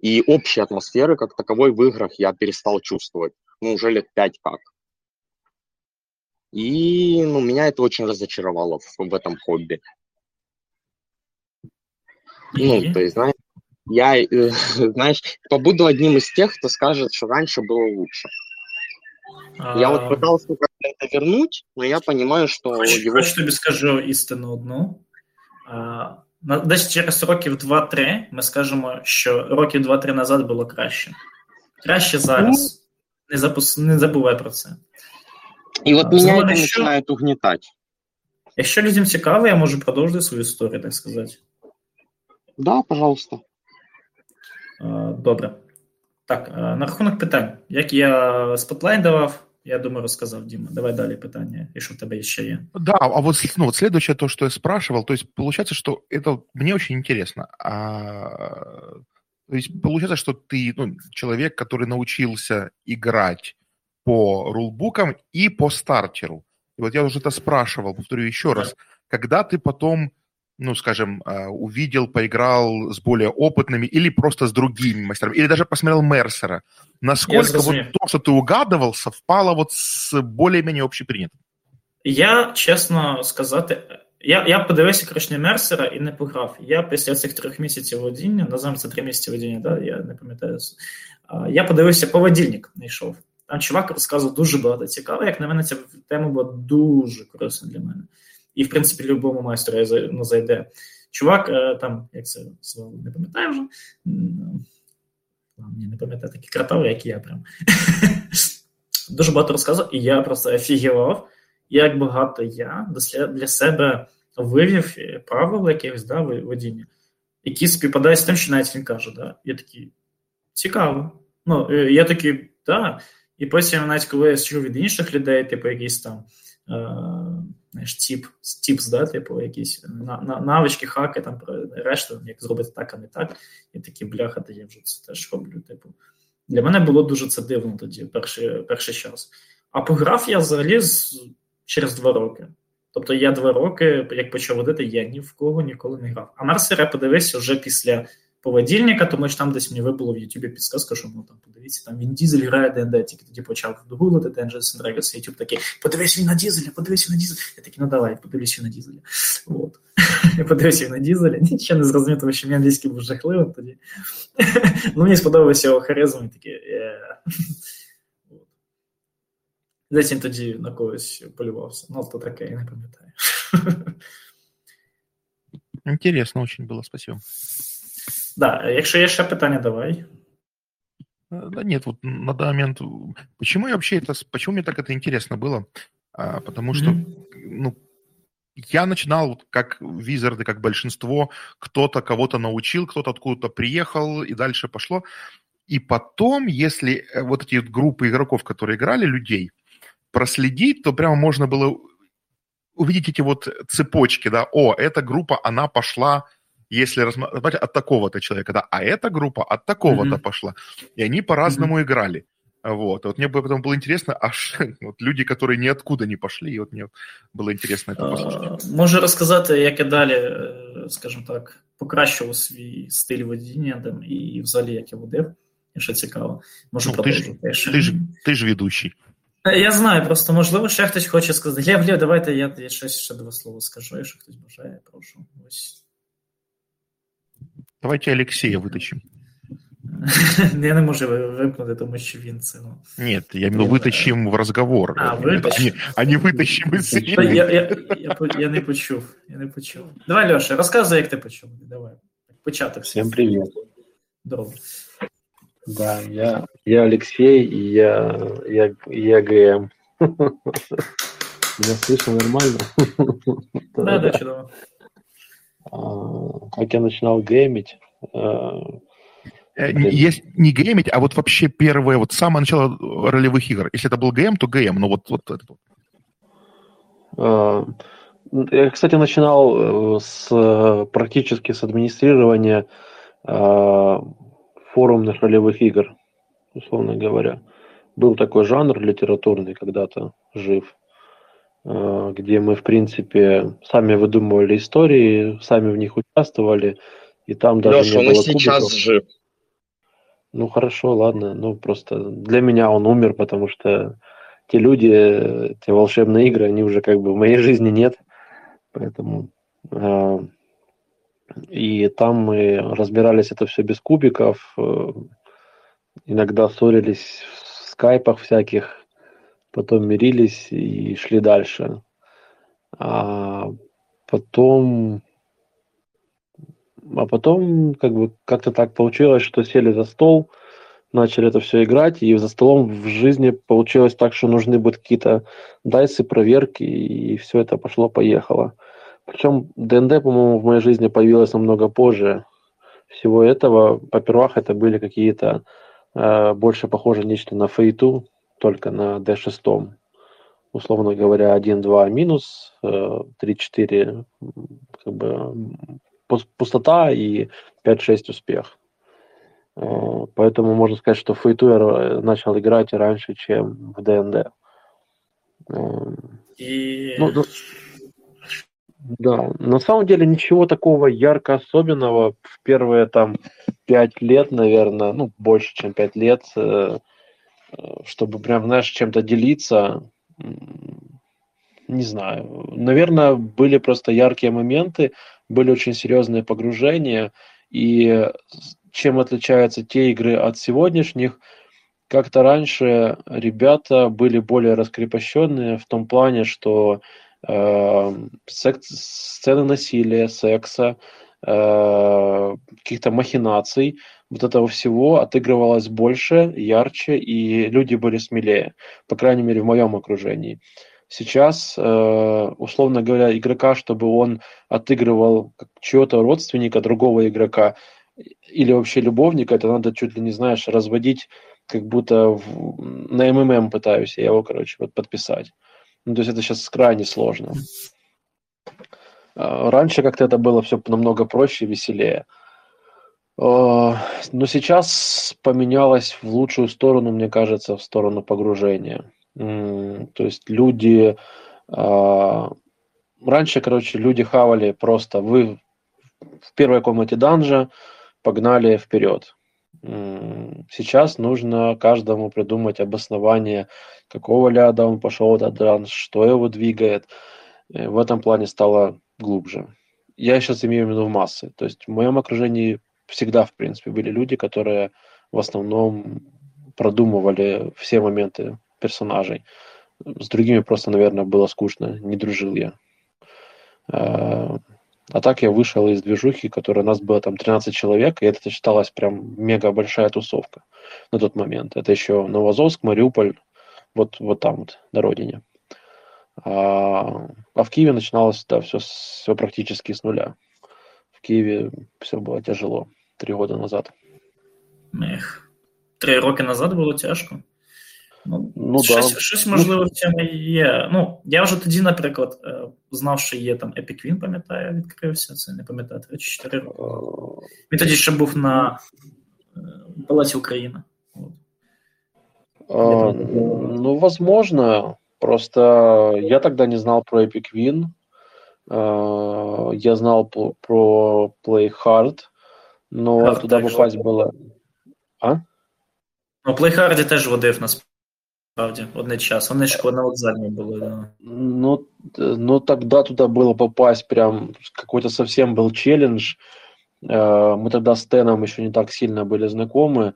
B: и общей атмосферы как таковой в играх я перестал чувствовать. Ну, уже лет пять как. И ну, меня это очень разочаровало в, в этом хобби. Ну, то есть, знаешь, я, э, <laughs> знаешь, побуду одним из тех, кто скажет, что раньше было лучше. А... Я вот пытался как-то это вернуть, но я понимаю, что...
A: Хочу, его... хочу тобі скажу істину одну. А, десь через років 2-3 ми скажемо, що років 2-3 назад було краще. Краще зараз. Не, запус... не забувай про це.
B: І от мене це починає угнітати.
A: Якщо людям цікаво, я можу продовжити свою історію, так сказати.
B: Да, пожалуйста.
A: Добре. Так, на рахунок питань. Як я spotlight давав, я думаю, розказав, Діма. Давай далі питання, і що у тебе ще є.
C: Да, а вот, ну, вот следующее то, что я спрашивал, то есть получается, что это мне очень интересно. А, то есть получается, что ты ну, человек, который научился играть по рулбукам и по стартеру. И вот я уже это спрашивал, повторю еще да. раз. Когда ты потом ну, скажем, а, увидел, поиграл с более опытными или просто с другими мастерами, или даже посмотрел Мерсера, насколько вот то, что ты угадывал, совпало вот с более-менее общепринятым?
A: Я, чесно сказати, я я подивився коротше, Мерсера і не пограв. Я після цих трьох місяців водіння, називаємо це три місяці водіння, да? я не пам'ятаю. Я подивився поводільник, знайшов. Там чувак розказував дуже багато цікаво. Як на мене, ця тема була дуже корисна для мене І, в принципі, любому майстру ну, зайде. Чувак, е, там, як це не пам'ятаю вже. Мені не пам'ятаю такі кратави, як я прям. <laughs> Дуже багато розказував, і я просто офігівав, як багато я для себе вивів правил якихось да, водіння, які співпадають з тим, що навіть він каже. Да? Я такий, цікаво. Ну, е, Я такий, да. І потім, навіть коли я чув від інших людей, типу, якісь там. Знаєш, тіп, тіпс, да, типу, якісь на навички, хаки, там решта, як зробити так, а не так. І такі бляха, то я вже це теж роблю. Типу. Для мене було дуже це дивно тоді, перший перший час. А пограв я взагалі через два роки. Тобто я два роки, як почав водити, я ні в кого ніколи не грав. А Мерсер я подивився вже після поведільника, тому що там десь мені вибуло в Ютубі підсказка, що ну там подивіться, там він Дізель грає ДНД, тільки тоді почав гуглити Dungeons and Dragons, Ютуб такий, подивись він на Дізеля, подивись він на Дізеля. Я такий, ну давай, подивись він на Дізеля. От. Я подивився на Дізеля, нічого не зрозумів, тому що мій англійський був жахливим тоді. <laughs> ну Мені сподобався його харизма, і такий, Десь він тоді на когось полювався. Ну, то таке, я не пам'ятаю. <laughs>
C: Интересно очень было, спасибо.
A: Да, якщо є ще питання, давай.
C: Э, да нет, вот на данный момент... Почему я вообще это... Почему мне так это интересно было? А, потому mm-hmm. что, ну, я начинал вот как визарды, как большинство, кто-то кого-то научил, кто-то откуда-то приехал, и дальше пошло. И потом, если э, вот эти вот группы игроков, которые играли, людей, проследить, то прямо можно было увидеть эти вот цепочки, да, о, эта группа, она пошла если рассматривать от такого-то человека, да, а эта группа от такого-то mm-hmm. пошла. И они по-разному mm-hmm. играли. Вот. вот мне потом было интересно, аж <laughs> вот люди, которые ниоткуда не пошли, и вот мне было интересно это послушать.
A: Можу розказати, як я далі, скажімо так, покращував свій стиль водіння там, і взагалі як я водив, якщо цікаво. Можу ну, продовжити.
C: Ти ж, ти, ж, ти ж ведущий.
A: Я знаю, просто можливо, ще хтось хоче сказати. Лев, Лев, давайте я, я щось ще два слова скажу, якщо хтось бажає, прошу. Ось.
C: Давайте Алексея вытащим.
A: Я не можу вимкнути, тому що він це. Ну...
C: Нет, я имею вытащим в разговор.
A: А, вытащим.
C: А не вытащим из
A: я, я, я, я не почув. Я не почув. Давай, Леша, розказуй, як ти почув. Давай. Початок.
D: Всем привет.
A: Добре.
D: Да, я, я Алексей, и я, я, я ГМ. <laughs> Меня слышно нормально?
A: Да, да, чудово.
D: Как я начинал геймить?
C: А, э, есть не геймить, а вот вообще первое, вот самое начало ролевых игр. Если это был ГМ, то ГМ, но вот, вот это.
D: А, я, кстати, начинал э, с практически с администрирования форумных ролевых игр, условно говоря. Был такой жанр литературный когда-то жив, э, где мы, в принципе, сами выдумывали истории, сами в них участвовали, и там даже
B: Леша,
D: не
B: он
D: было
B: и сейчас
D: кубиков.
B: жив.
D: Ну хорошо, ладно, ну просто для меня он умер, потому что те люди, те волшебные игры, они уже как бы в моей жизни нет, поэтому э, и там мы разбирались это все без кубиков, э, иногда ссорились в скайпах всяких, потом мирились и шли дальше. А потом, а потом как бы как-то так получилось, что сели за стол, начали это все играть, и за столом в жизни получилось так, что нужны будут какие-то дайсы, проверки, и все это пошло-поехало. Причем ДНД, по-моему, в моей жизни появилось намного позже всего этого. По-первых, это были какие-то э, больше похоже нечто на фейту, только на D6. Условно говоря, 1-2 минус, э, 3-4 как бы пустота и 5-6 успех. Э, поэтому можно сказать, что фейту я начал играть раньше, чем в ДНД.
A: Э, и...
D: Ну, ну, да, на самом деле ничего такого ярко особенного в первые там пять лет, наверное, ну, больше, чем пять лет, э, э, чтобы прям, знаешь, чем-то делиться, не знаю. Наверное, были просто яркие моменты, были очень серьезные погружения, и чем отличаются те игры от сегодняшних, как-то раньше ребята были более раскрепощенные в том плане, что Эм, сцены насилия, секса, э, каких-то махинаций, вот этого всего отыгрывалось больше, ярче, и люди были смелее, по крайней мере, в моем окружении. Сейчас, э, условно говоря, игрока, чтобы он отыгрывал чего-то родственника, другого игрока, или вообще любовника, это надо чуть ли не, знаешь, разводить, как будто в, на МММ пытаюсь я его, короче, вот подписать. Ну, то есть это сейчас крайне сложно. А, раньше как-то это было все намного проще, веселее. А, но сейчас поменялось в лучшую сторону, мне кажется, в сторону погружения. То есть люди... А, раньше, короче, люди хавали просто. Вы в первой комнате данжа погнали вперед. Сейчас нужно каждому придумать обоснование, какого ляда он пошел в этот данж, что его двигает. Э, в этом плане стало глубже. Я сейчас имею в виду в массы. То есть в моем окружении всегда, в принципе, были люди, которые в основном продумывали все моменты персонажей. С другими просто, наверное, было скучно, не дружил я. Э, а так я вышел из движухи, которая у нас было там 13 человек, и это считалось прям мега большая тусовка на тот момент. Это еще Новозовск, Мариуполь, вот, вот там вот, на родине. А, а в Киеве начиналось, да, все, все практически с нуля. В Киеве все было тяжело три года назад.
A: Эх, три роки назад було тяжко. Ну,
D: ну
A: щось,
D: да.
A: щось можливо в цьому є. Ну, я вже тоді, наприклад, знав, що є там Epic Win, пам'ятаю, відкрився. Це не пам'ятаю, 3 чи 4 роки. Він тоді ще був на Палаці Україна. Вот.
D: А, ну, возможно. Просто я тогда не знал про Epic Win. А, я знал про Play Hard, но Hard туда попасть было. А?
A: Ну, Play Hard теж водив насправді одне час. Вони ж на вокзалі були, да.
D: Ну, ну, тогда туда было попасть прям какой-то совсем был челлендж. А, мы тогда с Теном еще не так сильно были знакомы.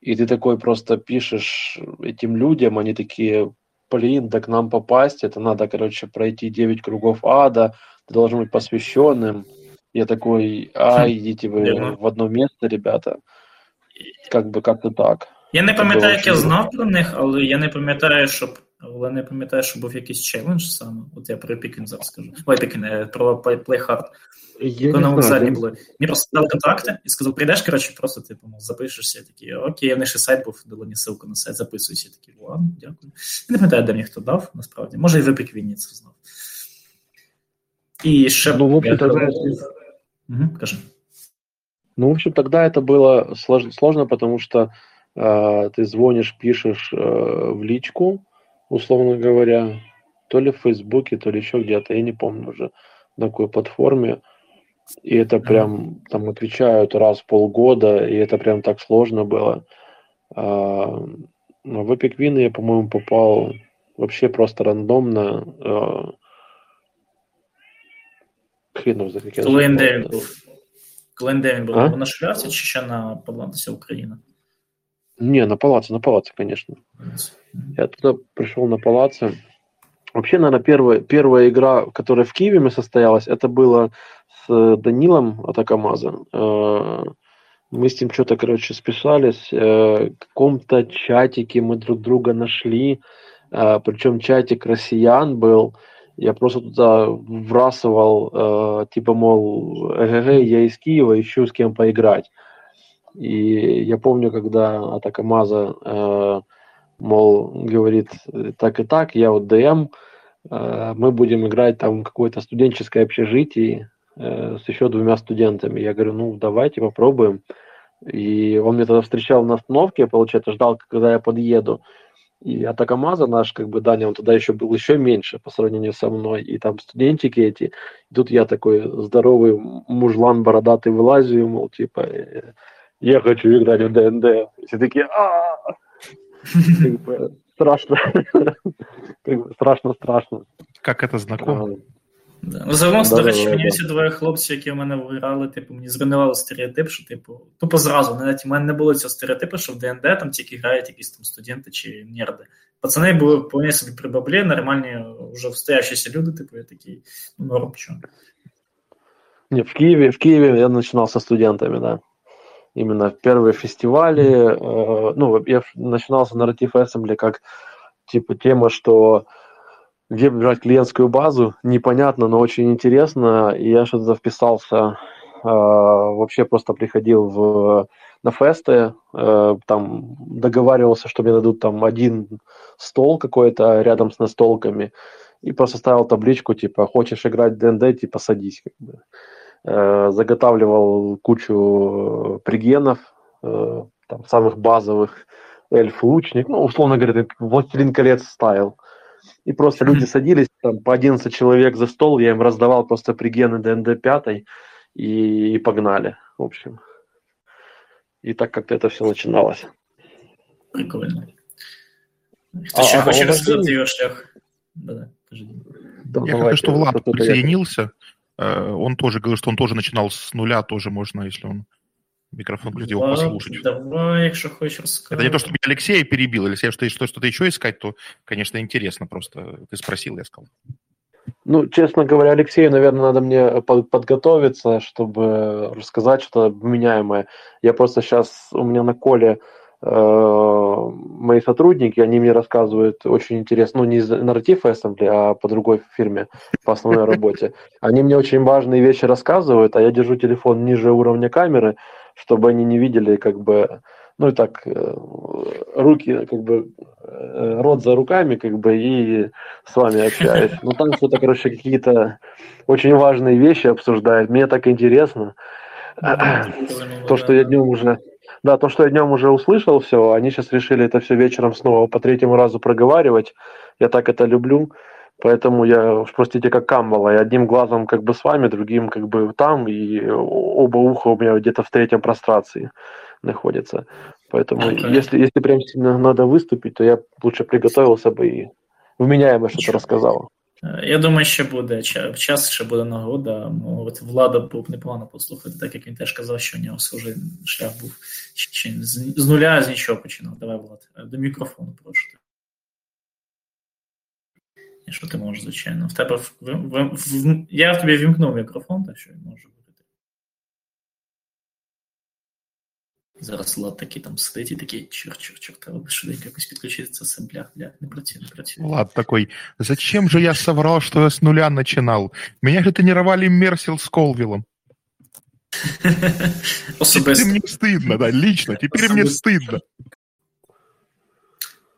D: И ты такой просто пишешь этим людям, они такие, блин, да к нам попасть, это надо, короче, пройти 9 кругов ада, ты должен быть посвященным. Я такой, ай, идите вы в одно место, ребята. как бы как-то так.
A: Я не пам'ятаю, як я знав про них, але я не пам'ятаю, щоб але не пам'ятаю, що був якийсь челендж саме. От я про Епікін зараз скажу. Ой, Епікін, про PlayHard. Коли на вокзалі були. Мені просто дали контакти і сказав, прийдеш, коротше, просто типу, мов, запишешся. Такий, окей, в них ще сайт був, дали мені ссылку на сайт, записуйся. Такий, ладно, дякую. Я не пам'ятаю, де мені хто дав, насправді. Може, і в Епіквіні це знав. И ще...
D: Ну, в общем, тогда...
A: Угу, скажи.
D: Ну, в общем, тогда это было сложно, сложно потому что э, ты звонишь, пишешь э, в личку, условно говоря, то ли в Фейсбуке, то ли еще где-то, я не помню уже, на какой платформе. И это прям, там отвечают раз в полгода, и это прям так сложно было. А, в Epic Win я, по-моему, попал вообще просто рандомно. А,
A: хрен знає, як Коли Девін був. Коли Девін був, а? на шляхті чи ще на Палацці Україна?
D: Не, на палаце, на палаце, конечно. Я туда пришел на палаце. Вообще, наверное, первая, первая игра, которая в Киеве состоялась, это было с Данилом Атакамаза. Э, мы с ним что-то, короче, списались. Э, в каком-то чатике мы друг друга нашли. Э, Причем чатик россиян был. Я просто туда вбрасывал, типа, мол, я из Киева, ищу с кем поиграть. И я помню, когда Атакамаза мол, говорит так и так, я вот ДМ, э, мы будем играть там какое-то студенческое общежитие э, с еще двумя студентами. Я говорю, ну, давайте попробуем. И он меня тогда встречал на остановке, получается, ждал, когда я подъеду. И Атакамаза наш, как бы, Даня, он тогда еще был еще меньше по сравнению со мной. И там студентики эти. И тут я такой здоровый мужлан бородатый вылазю, мол, типа, «Э, я хочу играть в ДНД. Все такие, а как бы, страшно. как <laughs> бы, страшно, страшно.
C: Как это знакомо?
A: Да. Загалом, да, до речі, да, мені да. всі двоє хлопці, які в мене виграли, типу, мені зруйнували стереотип, що, типу, тупо зразу, навіть у мене не було цього стереотипу, що в ДНД там тільки грають якісь там студенти чи нерди. Пацани були повні собі при баблі, нормальні, вже встоящіся люди, типу, я такий, ну, норм, що.
D: Не, в Киеве, в Киеве я начинал со студентами, да Именно первые фестивали. Э, ну, я начинался нарратив Assembly как типа тема, что где брать клиентскую базу, непонятно, но очень интересно. И я что-то вписался, э, вообще просто приходил в, на фесты, э, там договаривался, что мне дадут там один стол какой-то рядом с настолками, и просто ставил табличку, типа, хочешь играть в ДНД, типа, садись. Как бы. Э, заготавливал кучу пригенов, э, там, самых базовых, эльф-лучник, ну, условно говоря, властелин колец стайл. И просто люди садились, там, по 11 человек за стол, я им раздавал просто пригены ДНД 5 и, и погнали, в общем. И так как-то это все начиналось.
A: Прикольно. Кто а, еще а, хочет рассказать ее шлях?
C: Да, да. Я хочу, что Влад присоединился. Э, он тоже говорил, что он тоже начинал с нуля, тоже можно, если он микрофон включил, да, послушать.
A: Давай, якщо хочешь рассказать.
C: Это не то, чтобы Алексея перебил, Алексей, что что что-то еще искать, то, конечно, интересно просто. Ты спросил, я сказал.
D: Ну, честно говоря, Алексею, наверное, надо мне подготовиться, чтобы рассказать что-то вменяемое. Я просто сейчас, у меня на коле Э, мои сотрудники, они мне рассказывают очень интересно, ну, не из нарратив Assembly, а по другой фирме, по основной работе. Они мне очень важные вещи рассказывают, а я держу телефон ниже уровня камеры, чтобы они не видели, как бы, ну и так, э, руки, как бы, э, рот за руками, как бы, и с вами общаюсь. Ну, там что-то, короче, какие-то очень важные вещи обсуждают. Мне так интересно. То, что я днем уже да, то, что я днем уже услышал все, они сейчас решили это все вечером снова по третьему разу проговаривать. Я так это люблю. Поэтому я, уж простите, как Камбала, я одним глазом как бы с вами, другим как бы там, и оба уха у меня где-то в третьем прострации находятся. Поэтому okay. если, если прям сильно надо выступить, то я лучше приготовился бы и вменяемо что-то рассказал.
A: Я думаю, ще буде час, ще буде нагода. От влада був непогано послухати, так як він теж казав, що у нього схожий шлях був чи з нуля, з нічого починав. Давай, Влад, до мікрофону прошу. Що ти можеш, звичайно? В тебе в, в, в, я в тобі вімкнув мікрофон, так що можу говорити. Зараз Влад такий там сидить і такий, чорт, чорт, чорт, треба швиденько якось підключитися, це блях, блях, не працює, не працює.
C: Влад такой, зачем же я соврал, что я с нуля начинал? Меня же тренировали Мерсил с Колвиллом. Теперь
A: Особисто. <laughs>
C: мне стыдно, да, лично, теперь мне
A: Особисто.
C: стыдно.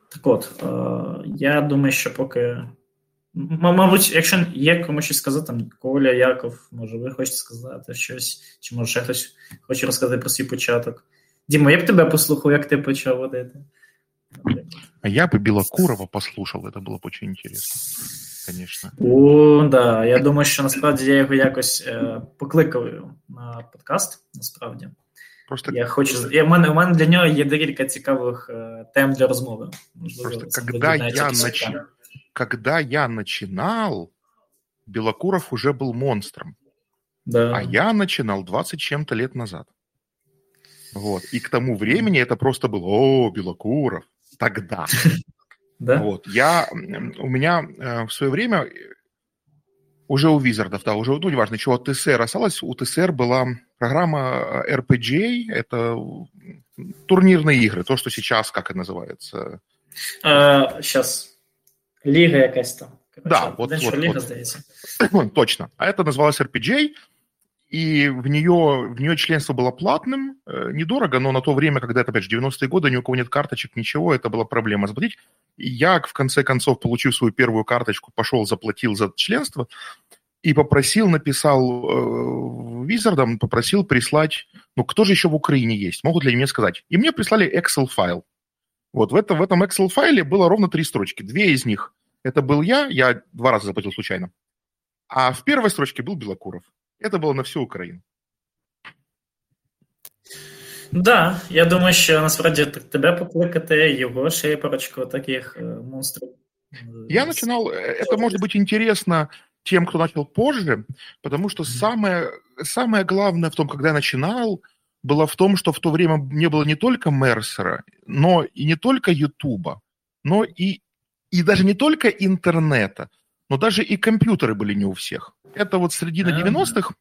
A: Так от, е, я думаю, що поки. М- Мабуть, якщо є кому щось сказати, там Коля, Яков, може, ви хочете сказати щось, чи може ще хтось хоче розказати про свій початок. Діма, я б тебе послухав, як ти почав водити.
C: А я бы Белокурова послушал, это было бы очень интересно, конечно.
A: О, да. Я думаю, що насправді я його якось е, покликав на подкаст. Насправді,
C: Просто,
A: я хочу. Я, у, мене, у мене для нього є декілька цікавих е, тем для розмови. Можливо,
C: Просто
A: це
C: когда
A: доєднається
C: я
A: до
C: нач-
A: цього.
C: когда я начинал, Белокуров уже был монстром.
A: Да.
C: А я начинал 20 чем-то лет назад. Вот. И к тому времени это просто было, о, Белокуров, тогда. <laughs>
A: Да?
C: Вот. Я, м, у меня э, в свое время э, уже у Визардов, да, уже, ну, неважно, чего от ТСР осталось, у ТСР была программа э, RPGA, это м, турнирные игры, то, что сейчас, как это называется,
A: А, щас. Ліга якась там.
C: Да,
A: Коротше,
C: от-
A: один, що
C: от-
A: Ліга,
C: от.
A: здається. <coughs>
C: Точно. А это называлось RPGA, и в нее, в нее членство было платным, э, недорого, но на то время, когда это, опять же, 90-е годы, ни у кого нет карточек, ничего, это была проблема заплатить. Я, в конце концов, получив свою первую карточку, пошел, заплатил за членство и попросил, написал э, Визардам, попросил прислать, ну, кто же еще в Украине есть, могут ли они мне сказать. И мне прислали Excel-файл. Вот в, это, в этом Excel-файле было ровно три строчки. Две из них это был я, я два раза заплатил случайно. А в первой строчке был Белокуров. Это было на всю Украину.
A: Да, я думаю, що насправді так тебе покликати, його ще є парочку таких е, монстрів.
C: Я начинал, э, это может быть интересно тем, кто начал позже, потому что самое, самое главное в том, когда я начинал, было в том, что в то время не было не только Мерсера, но и не только Ютуба, но и, и даже не только интернета, но даже и компьютеры были не у всех. Это вот середина
A: А.
C: 90-х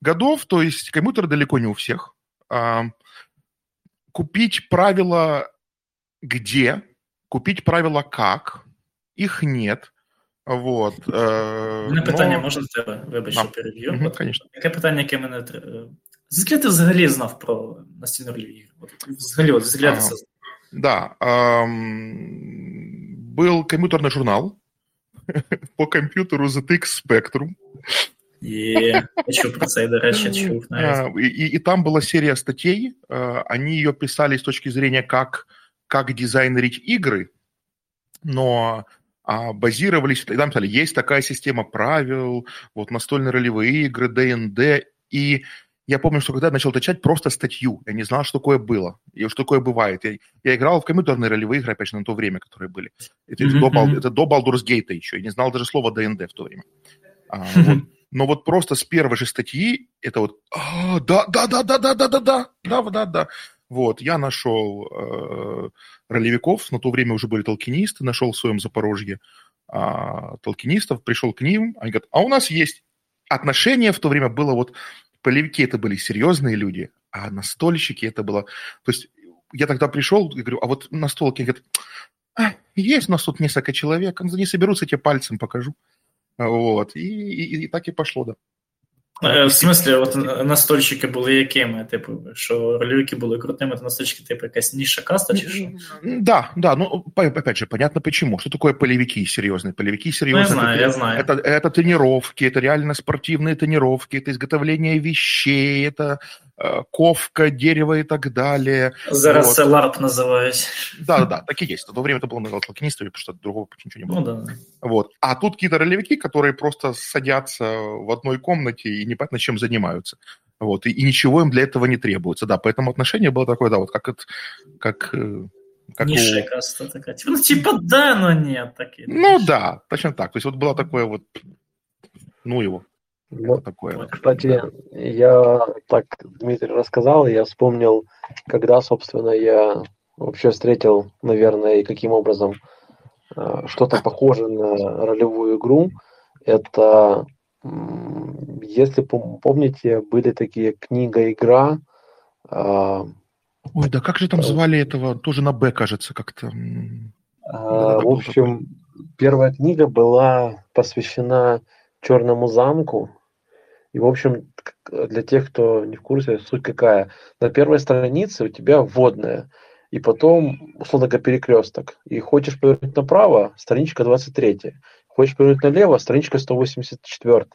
C: годов, то есть компьютеры далеко не у всех. А, купить правила где, купить правила как, их нет. Вот. э,
A: У мене питання
C: но-
A: можна до тебе, вибач,
C: Да.
A: що переб'ю.
C: Мгм,
A: От
C: конечно.
A: Таке питання, яке мене. тр- е, Звідки ти взагалі знав про настільну роль ігри? От, взагалі, от, звідки ти
C: А.
A: це знав?
C: Да. ам, был компьютерный журнал <laughs> по компьютеру ZX Spectrum.
A: Є, я чув про це, і, до речі, чув навіть.
C: А, И, и- и там была серия статей. а, Они ее писали с точки зрения, как, как дизайнерить игры, но а, базировались, и там писали, есть такая система правил, вот настольные ролевые игры, ДНД, и я помню, что когда я начал читать просто статью, я не знал, что такое было, и что такое бывает. Я, я играл в компьютерные ролевые игры, опять же, на то время, которые были. Это,
A: Мгм,
C: до, это до Baldur's Gate еще, я не знал даже слова ДНД в то время. А, вот. Но вот просто с первой же статьи это вот, «А, да, да, да, да, да, да, да, да, да, да, да. Вот, я нашел э, ролевиков, на то время уже были толкинисты, нашел в своем Запорожье а, толкинистов, пришел к ним, они говорят, а у нас есть отношение в то время было вот, полевики это были серьезные люди, а настольщики это было, то есть я тогда пришел и говорю, а вот настолки, говорят, «А, есть у нас тут несколько человек, они соберутся, тебе пальцем покажу. Вот, и, и, и так и пошло, да.
A: В смислі, от настольщики були якими? Типу, що рольовики були крутими, то настольщики, типу, якась ніша каста чи що?
C: Да, да, ну, опять же, понятно почему. Что такое полевики серьезные? Полевики серьезные.
A: Ну, я знаю,
C: это,
A: я знаю.
C: Это, это тренировки, это реально спортивные тренировки, это изготовление вещей, это ковка, дерево и так далее.
A: Зараз
C: Вот.
A: це LARP називають.
C: Да, да, да, так и есть. В то время это было на толкинистами, потому что другого ничего не было.
A: Ну, да.
C: Вот. А тут какие-то ролевики, которые просто садятся в одной комнате и непонятно чем занимаются. Вот. И, и ничего им для этого не требуется. Да, поэтому отношение было такое, да, вот как, от, как, э, как
A: Ніша
C: у...
A: каста така. Типу, Ну, типа, да, но ні, такі.
C: Ну да, точно так. То есть вот было такое вот, ну его,
D: Ну,
C: такое. вот.
D: Кстати, я так Дмитрий рассказал, я вспомнил, когда, собственно, я вообще встретил, наверное, и каким образом э, что-то похожее на ролевую игру. Это, если пом- помните, были такие книга-игра, а,
C: Ой, да как же там звали этого? Тоже на Б, кажется, как-то.
D: В общем, первая книга была посвящена Черному замку. И, в общем, для тех, кто не в курсе, суть какая. На первой странице у тебя вводная, и потом, условно говоря, перекресток. И хочешь повернуть направо, страничка 23. Хочешь повернуть налево, страничка 184.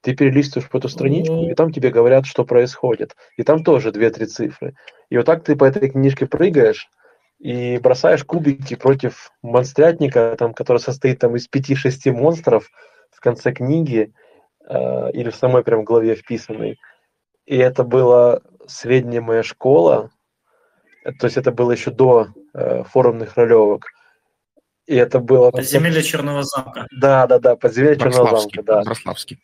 D: Ты перелистываешь по эту страничку, и там тебе говорят, что происходит. И там тоже 2-3 цифры. И вот так ты по этой книжке прыгаешь, и бросаешь кубики против монстрятника, там, который состоит там, из 5-6 монстров в конце книги, э, или в самой прям главе вписанной. И это была средняя моя школа, то есть это было еще до э, форумных ролевок. И это было...
A: Подземелье Черного замка.
D: Да, да, да, подземелье Черного замка, да.
C: Брославский.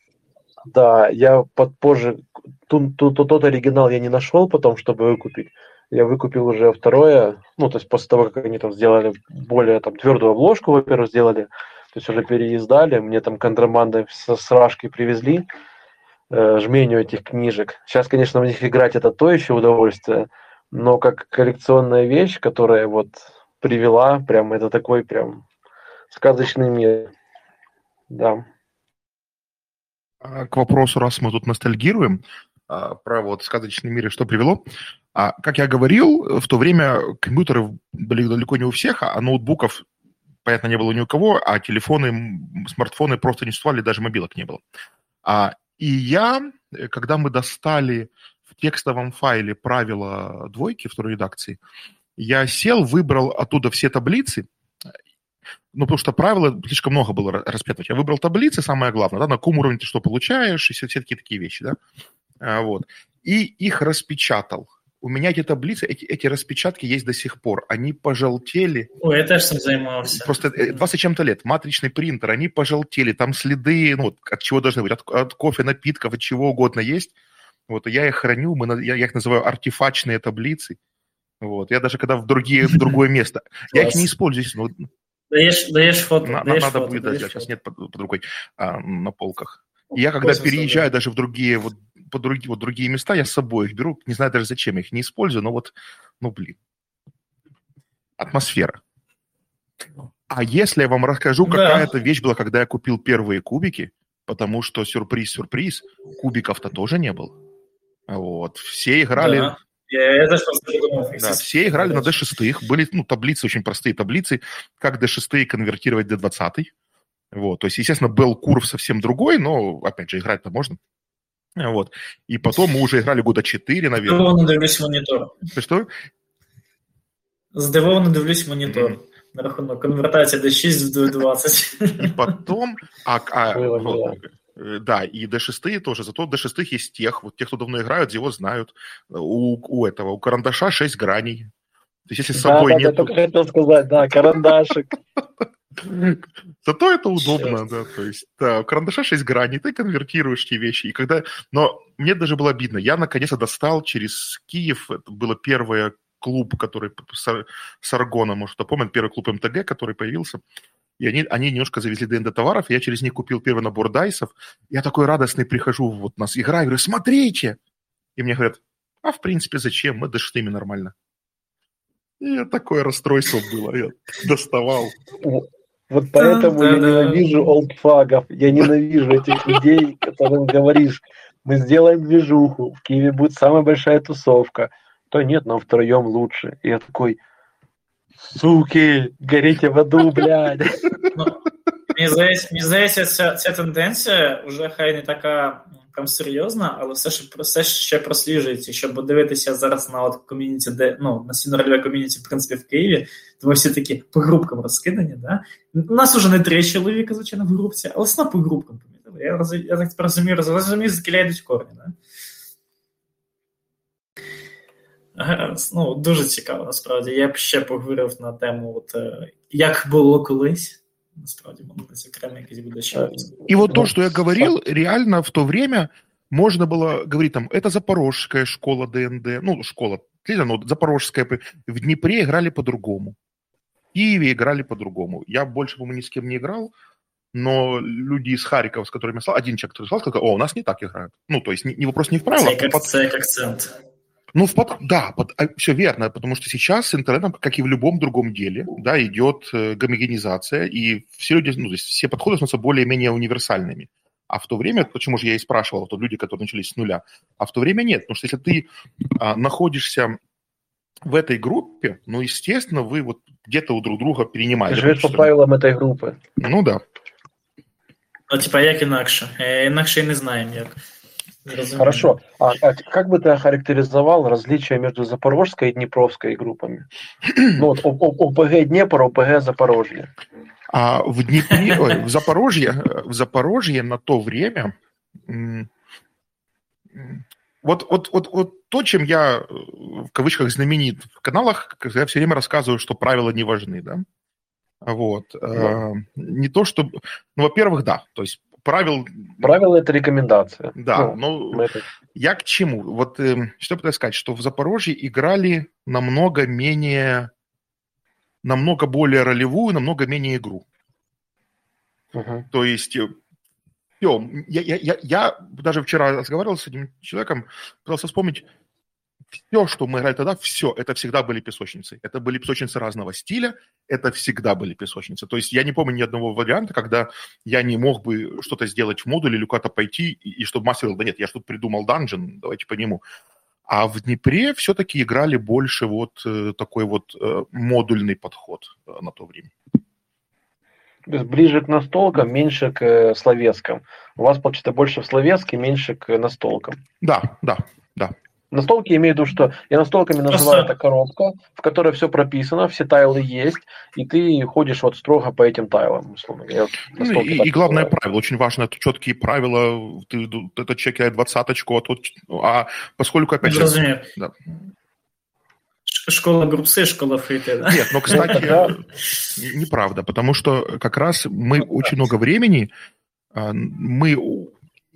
D: Да, я под позже... Тот, тот, тот оригинал я не нашел потом, чтобы выкупить. Я выкупил уже второе, ну, то есть после того, как они там сделали более там твердую обложку, во-первых, сделали, то есть уже переиздали, мне там контрабандой с, с привезли э, жменю этих книжек. Сейчас, конечно, в них играть это то еще удовольствие, но как коллекционная вещь, которая вот привела, прям это такой прям сказочный мир. Да.
C: А к вопросу, раз мы тут ностальгируем, а, про вот сказочный мир и что привело. А, как я говорил, в то время компьютеры были далеко не у всех, а ноутбуков, понятно, не было ни у кого, а телефоны, смартфоны просто не существовали, даже мобилок не было. А, и я, когда мы достали в текстовом файле правила двойки второй редакции, я сел, выбрал оттуда все таблицы, ну, потому что правила слишком много было распятывать. Я выбрал таблицы, самое главное, да, на каком уровне ты что получаешь, и все, все такие такие вещи, да. А, вот. И их распечатал у меня эти таблицы, эти, эти распечатки есть до сих пор. Они пожелтели.
A: Ой, я тоже сам занимался.
C: Просто 20 э, чем-то лет. Матричный принтер, они пожелтели. Там следы, ну, от чего должны быть, от, от кофе, напитков, от чего угодно есть. Вот, я их храню, мы, я, я их называю артефачные таблицы. Вот, я даже когда в, другие, в другое место. <laughs> Я их не использую. Ну,
A: даешь, даешь фото.
C: На,
A: даешь
C: надо
A: фото,
C: будет, да, сейчас нет под, под рукой а, на полках. Я когда переезжаю даже в другие вот по другие, вот другие места, я с собой их беру, не знаю даже зачем, я их не использую, но вот, ну, блин. Атмосфера. А если я вам расскажу,
A: Да.
C: какая это вещь была, когда я купил первые кубики, потому что сюрприз-сюрприз, кубиков-то тоже не было. Вот. Все играли...
A: Да. Я, я подумал,
C: Да, все играли на D6, были ну, таблицы, очень простые таблицы, как D6 конвертировать в D20. Вот, то есть, естественно, был курв совсем другой, но, опять же, играть-то можно. Вот. И потом мы уже играли года 4, наверное.
A: Здивовано дивлюсь монітор.
C: Что?
A: Здивовано дивлюсь монітор. На рахунок конвертації D6 в D20.
C: И потом... А, а,
D: Было
C: вот,
D: дело.
C: э, да, и D6 тоже. Зато D6 есть тех, вот тех, кто давно играют, его знают. У, у этого, у карандаша 6 граней. То есть, если с
D: Да,
C: собой
D: да, да,
C: нет...
D: только хотел сказать, да, карандашик. <laughs>
C: Зато это удобно,
A: Черт.
C: да, то есть, да, у карандаша 6 граней, ты конвертируешь эти вещи, и когда... Но мне даже было обидно, я наконец-то достал через Киев, это было первое клуб, который с, Аргона, может, кто помнит, первый клуб МТГ, который появился, и они, они немножко завезли ДНД товаров, я через них купил первый набор дайсов, я такой радостный прихожу, вот нас играю, говорю, смотрите! И мне говорят, а в принципе зачем, мы доштыми нормально. И такое расстройство было, я доставал.
D: Вот поэтому я
A: Да-да.
D: ненавижу олдфагов, я ненавижу этих людей, которым говоришь, мы сделаем движуху, в Киеве будет самая большая тусовка. То нет, нам втроем лучше. И я такой, суки, горите в аду, блядь.
A: Ну, мені здається, мені здається, ця, ця тенденція вже хай не така м, прям серйозна, але все ж все ще просліджується. Щоб подивитися зараз на от ком'юніті, де ну на сінорольове ком'юніті, в принципі, в Києві, то ми всі такі по групкам розкидані. Да? У нас уже не три чоловіка, звичайно, в групці, але одно по групкам помітили. Я, роз, я так розумію, роз- розумію, звідки йдуть корні. Да? Ну, дуже цікаво, насправді. Я б ще поговорив на тему, от, е, як було колись. Насправді, може бути окремо якийсь буде ще.
C: И вот то, что я говорил, реально в то время можно было говорить там, это запорожская школа ДНД, ну, школа, ну, запорожская, в Днепре играли по-другому, в Киеве играли по-другому. Я больше, по-моему, ни с кем не играл, но люди из Харькова, с которыми я слал, один человек, который слал, сказал, о, у нас не так играют. Ну, то есть не, не вопрос не в
A: Це як,
C: под-
A: це як акцент.
C: Ну, в под... да, под... А, все верно, потому что сейчас с интернетом, как и в любом другом деле, да, идет э, гомогенизация, и все люди, ну, то есть все подходы становятся более-менее универсальными. А в то время, почему же я и спрашивал, то люди, которые начались с нуля, а в то время нет, потому что если ты а, находишься в этой группе, ну, естественно, вы вот где-то у друг друга перенимаете.
D: Живеш по правилам этой группы.
C: Ну, да.
A: Ну, типа, як інакше? Інакше і не знаємо, як.
D: Хорошо. А, а как бы ты охарактеризовал различия между Запорожской и Днепровской группами? Ну вот ОПГ Днепр, ОПГ Запорожье.
C: А в Днепре, ой, в Запорожье, в Запорожье на то время вот, вот, вот, вот то, чем я в кавычках знаменит в каналах, я все время рассказываю, что правила не важны, да. Вот. Да. Не то, что... Ну, во-первых, да. То есть правил...
D: Правила – это рекомендация.
C: Да, ну, но это... я к чему? Вот э, что пытаюсь сказать, что в Запорожье играли намного менее, намного более ролевую, намного менее игру. Uh-huh. То есть э, все, я, я, я, я даже вчера разговаривал с этим человеком, пытался вспомнить, все, что мы играли тогда, все, это всегда были песочницы. Это были песочницы разного стиля, это всегда были песочницы. То есть я не помню ни одного варианта, когда я не мог бы что-то сделать в модуле или куда-то пойти, и, и чтобы мастер говорил, да нет, я что-то придумал данжен, давайте по нему. А в Днепре все-таки играли больше вот э, такой вот э, модульный подход э, на то время.
D: То есть ближе к настолкам, меньше к э, словескам. У вас, получается, больше в словеске, меньше к настолкам.
C: Да, да, да.
D: Настолки имею в виду, что я настолками называю это коробка, в которой все прописано, все тайлы есть, и ты ходишь вот строго по этим тайлам, условно.
C: Я ну, и, и главное называю. правило, очень важно, это четкие правила, ты, это человек двадцаточку, а тут, а поскольку опять же... Да.
A: Школа группсы, школа фриты. Да?
C: Нет, но, кстати, неправда, потому что как раз мы очень много времени, а, мы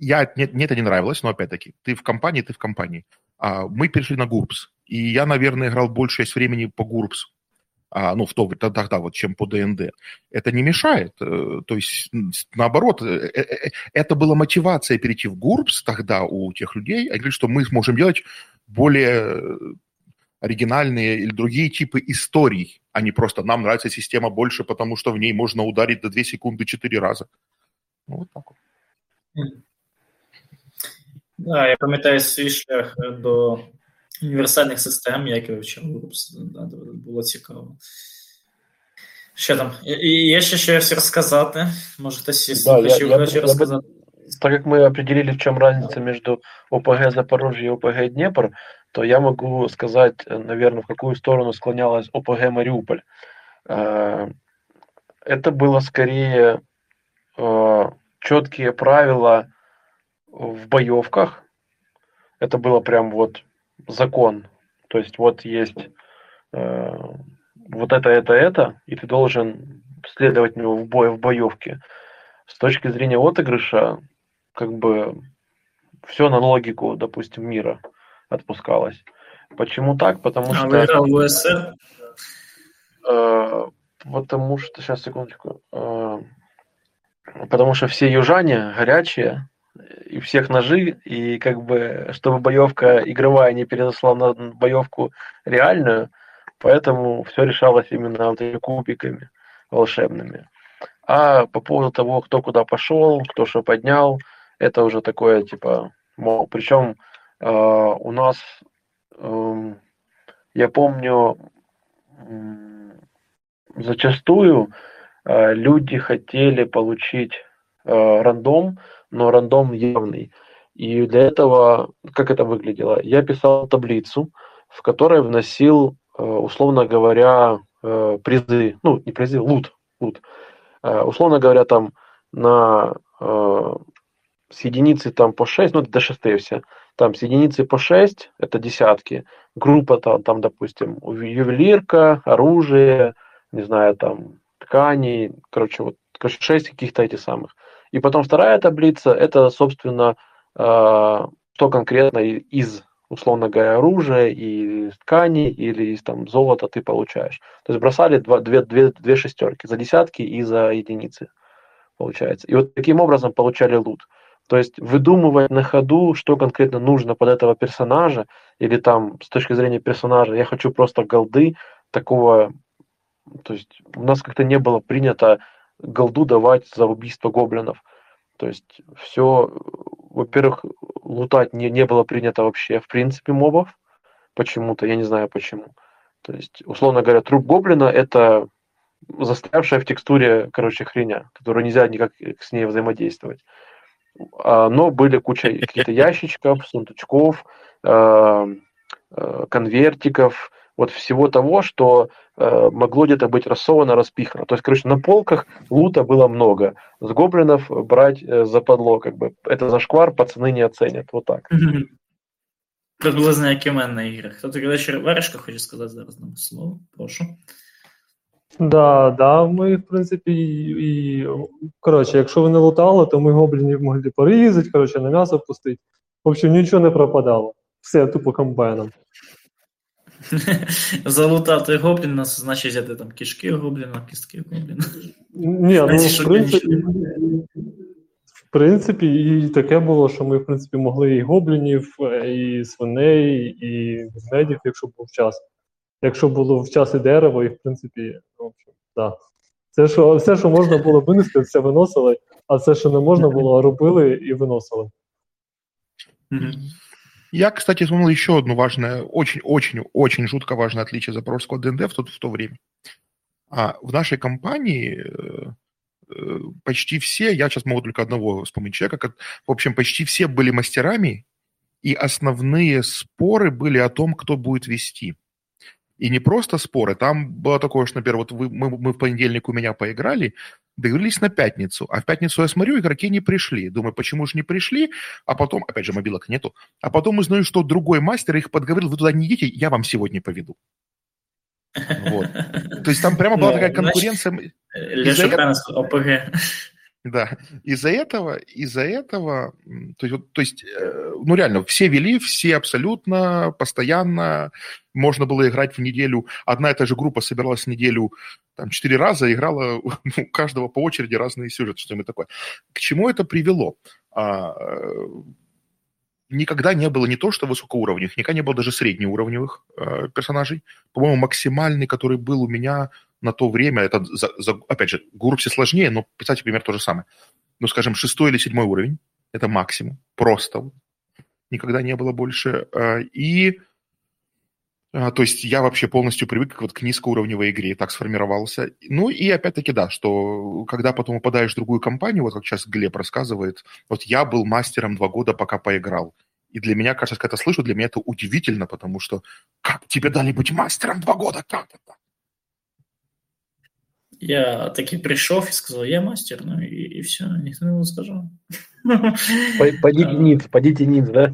C: я, мне, мне это не нравилось, но опять-таки, ты в компании, ты в компании. А, мы перешли на GURPS. И я, наверное, играл большую часть времени по GURPS. А, ну, в то тогда вот, чем по ДНД. Это не мешает. Э, то есть, наоборот, э, э, это была мотивация перейти в GURPS тогда у тех людей. Они говорят, что мы сможем делать более оригинальные или другие типы историй, а не просто нам нравится система больше, потому что в ней можно ударить до 2 секунды 4 раза. Ну, вот так вот.
A: Да, я пам'ятаю свій шлях до універсальних систем, як я вивчав було цікаво. Що там? Є ще щось розказати? Може, хтось із да,
D: я, я, я, розказати? Так как мы определили, в чем разница между ОПГ Запорожье и ОПГ Днепр, то я могу сказать, наверное, в какую сторону склонялась ОПГ Мариуполь. Э, это было скорее э, четкие правила в боевках. Это было прям вот закон. То есть вот есть э, вот это, это, это, и ты должен следовать него в, бой, в боевке. С точки зрения отыгрыша, как бы все на логику, допустим, мира отпускалось. Почему так? Потому а что... Выиграл в УСР? Э, потому что... Сейчас, секундочку. Э, потому что все южане горячие, и всех ножи, и как бы, чтобы боевка игровая не переросла на боевку реальную, поэтому все решалось именно вот этими кубиками волшебными. А по поводу того, кто куда пошел, кто что поднял, это уже такое, типа, мол, причем э, у нас, э, я помню, э, зачастую э, люди хотели получить э, рандом, но рандом явный. И для этого, как это выглядело? Я писал таблицу, в которой вносил, э, условно говоря, э, призы, ну, не призы, лут, лут. Э, условно говоря, там на с единицы там по 6, ну, до 6 все, там с единицы по 6, это десятки, группа там, там, допустим, ювелирка, оружие, не знаю, там, ткани, короче, вот, короче, 6 каких-то этих самых. И потом вторая таблица, это, собственно, а, что конкретно из, условно говоря, оружия и ткани или из там, золота ты получаешь. То есть бросали два, две, две, две шестерки за десятки и за единицы, получается. И вот таким образом получали лут. То есть выдумывать на ходу, что конкретно нужно под этого персонажа, или там с точки зрения персонажа, я хочу просто голды, такого, то есть у нас как-то не было принято голду давать за убийство гоблинов. То есть все, во-первых, лутать не, не было принято вообще в принципе мобов почему-то, я не знаю почему. То есть, условно говоря, труп гоблина это застрявшая в текстуре, короче, хреня, которую нельзя никак с ней взаимодействовать. А, но были куча <laughs> каких-то ящичков, сундучков, а, а, конвертиков, вот всего того, что могло где-то быть рассовано, распихано. То есть, короче, на полках лута было много. С гоблинов брать э, западло, как бы. Это зашквар, пацаны не оценят. Вот так.
A: Приблизно як і в мене на іграх. Хто тоді ще Варежка хоче сказати зараз нам слово? Прошу.
E: Да, да, ми, в принципі, і. Коротше, якщо ви не лутали, то ми гоблінів могли порізати, коротше, на м'ясо пустити. В общем, нічого не пропадало. Все тупо комбайном. <laughs>
A: Залутати гобліна, значить взяти там кишки гобліна, кістки гобліна.
E: Ні, ну, в принципі, в принципі, і таке було, що ми, в принципі, могли і гоблінів, і свиней, і ведмедів, якщо був час якщо було в час і дерево, і в принципі, в общем, да. Це що, все, що можна було винести, все виносили, а все, що не можна було, робили і виносили.
C: Я, кстати, вспомнил еще одно важное, очень-очень-очень жутко важное отличие запорожского ДНД в то, в то время. А в нашей компании э, э, почти все, я сейчас могу только одного вспомнить человека, в общем, почти все были мастерами, и основные споры были о том, кто будет вести. И не просто споры. Там было такое, что, например, вот вы, мы, мы в понедельник у меня поиграли, договорились на пятницу. А в пятницу я смотрю, игроки не пришли. Думаю, почему же не пришли? А потом, опять же, мобилок нету. А потом узнаю, что другой мастер их подговорил, вы туда не идите, я вам сегодня поведу. Вот. То есть там прямо была такая конкуренция.
A: Леша ОПГ.
C: Да, из-за этого, из-за этого, то есть, то есть, э, ну реально, все вели, все абсолютно, постоянно, можно было играть в неделю, одна и та же группа собиралась в неделю там четыре раза, играла <laughs> ну, каждого по очереди разные сюжеты, что-нибудь такое. К чему это привело? А, э, никогда не было не то, что высокоуровневых, никогда не было даже среднеуровневых э, персонажей. По-моему, максимальный, который был у меня на то время, это, за, за, опять же, Гурупсе сложнее, но писать, пример то же самое. Ну, скажем, шестой или седьмой уровень, это максимум, просто. Никогда не было больше. А, и, а, то есть, я вообще полностью привык вот к низкоуровневой игре, так сформировался. Ну, и опять-таки, да, что когда потом упадаешь в другую компанию, вот как сейчас Глеб рассказывает, вот я был мастером два года, пока поиграл. И для меня, кажется, когда это слышу, для меня это удивительно, потому что как тебе дали быть мастером два года? Как это?
A: Я таки пришел и сказал, я мастер, ну и, и все, никто не сказал.
D: Подите ниц, подите ниц, да?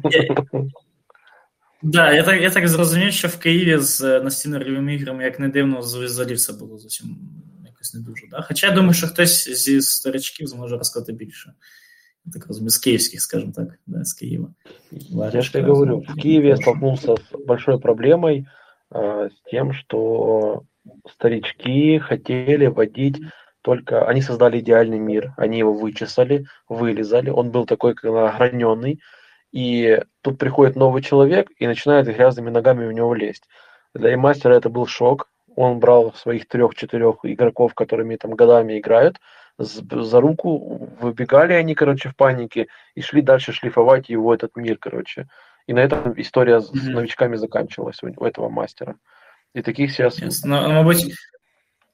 A: Да, я так я так зрозумів, що в Києві з настільно-рольовими іграми, як не дивно, з взагалі все було зовсім якось не дуже. Да? Хоча я думаю, що хтось зі старичків зможе розказати більше. Я так розумію, з київських, скажем так, да, з Києва.
D: Я же говорю, в Киеве я столкнулся с большой проблемой, э, с тем, что старички хотели водить только... Они создали идеальный мир, они его вычесали, вылезали, он был такой ограненный, и тут приходит новый человек и начинает грязными ногами в него лезть. Для мастера это был шок. Он брал своих трех-четырех игроков, которыми там годами играют, за руку, выбегали они, короче, в панике и шли дальше шлифовать его этот мир, короче. И на этом история с новичками заканчивалась у этого мастера. І таких зараз.
A: Ну, мабуть,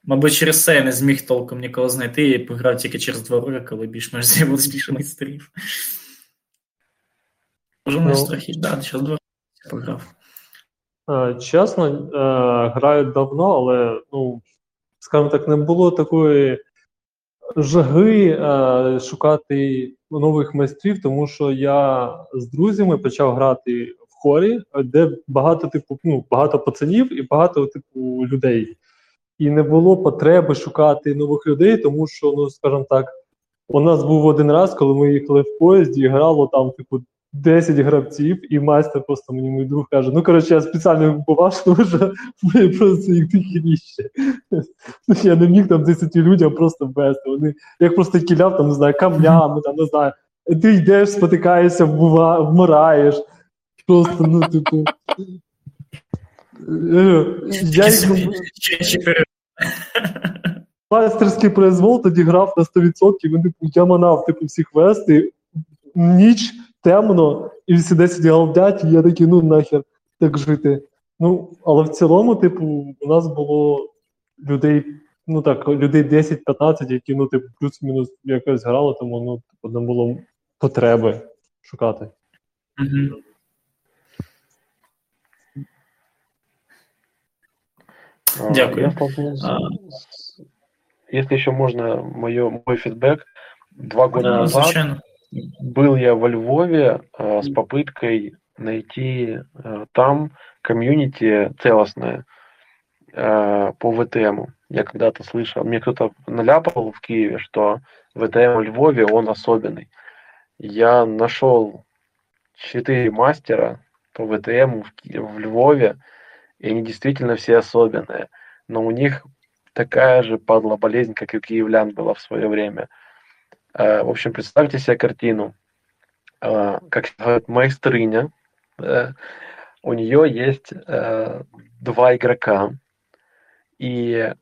A: мабуть, через це я не зміг толком нікого знайти і пограв тільки через два роки, коли більш-менш з'явилось більше майстрів. Може, ну, трохи, да, через два роки пограв.
E: Чесно, граю давно, але, ну, скажімо так, не було такої жаги шукати нових майстрів, тому що я з друзями почав грати хорі, де багато типу, ну, багато пацанів і багато типу людей. І не було потреби шукати нових людей, тому що, ну скажімо так, у нас був один раз, коли ми їхали в поїзді, і грало там, типу, 10 гравців, і майстер просто мені мій друг каже: ну коротше, я спеціально бував, <laughs> тому що ми просто їх дихіріще. Ну, я не міг там 10 людям просто ввести. Вони як просто кіляв, там, не знаю, камнями, там, не знаю, ти йдеш, спотикаєшся, вмираєш. Просто, ну, типу. Е, я Майстерський произвол тоді грав на 100%, він типу, я манав типу, всі квести, ніч, темно, і всі 10 галдять, і я такий, ну нахер так жити. Ну, але в цілому, типу, у нас було людей, ну так, людей 10-15, які ну, типу, плюс-мінус якось грали, тому ну, типу, не було потреби шукати. Mm-hmm.
A: Дякую. Я
D: а... Если еще можно, мое, мой фидбэк. Два года да, назад случайно. был я во Львове э, с попыткой найти э, там комьюнити целостное э, по ВТМ. Я когда-то слышал, мне кто-то наляпал в Киеве, что ВТМ в Львове, он особенный. Я нашел четыре мастера по ВТМ в, в Львове, и они действительно все особенные. Но у них такая же падла болезнь, как и у киевлян была в свое время. Э, в общем, представьте себе картину. Э, как говорят, майстрыня, у нее есть э, два игрока, и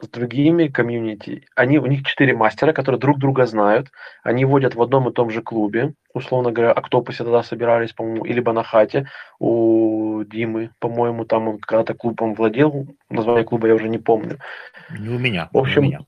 D: с другими комьюнити, они, у них четыре мастера, которые друг друга знают, они водят в одном и том же клубе, условно говоря, Октопусе тогда собирались, по-моему, или на хате у Димы, по-моему, там он когда-то клубом владел, название клуба я уже не помню.
C: Не у меня.
D: В общем,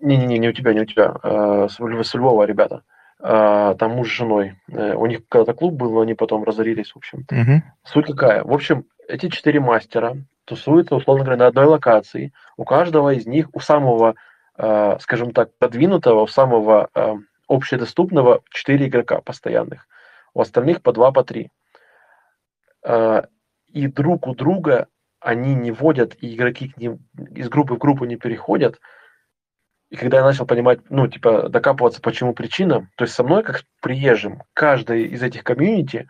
D: не-не-не, не у тебя, не у тебя, э, с, Львова, ребята. Э, там муж с женой. Э, у них когда-то клуб был, но они потом разорились, в общем. Угу. Суть какая? В общем, эти четыре мастера тусуются, условно говоря, на одной локации. У каждого из них, у самого, э, скажем так, продвинутого, у самого э, общедоступного 4 игрока постоянных. У остальных по 2, по 3. Э, и друг у друга они не водят, и игроки к ним из группы в группу не переходят. И когда я начал понимать, ну, типа, докапываться, почему причина, то есть со мной, как приезжим, каждый из этих комьюнити,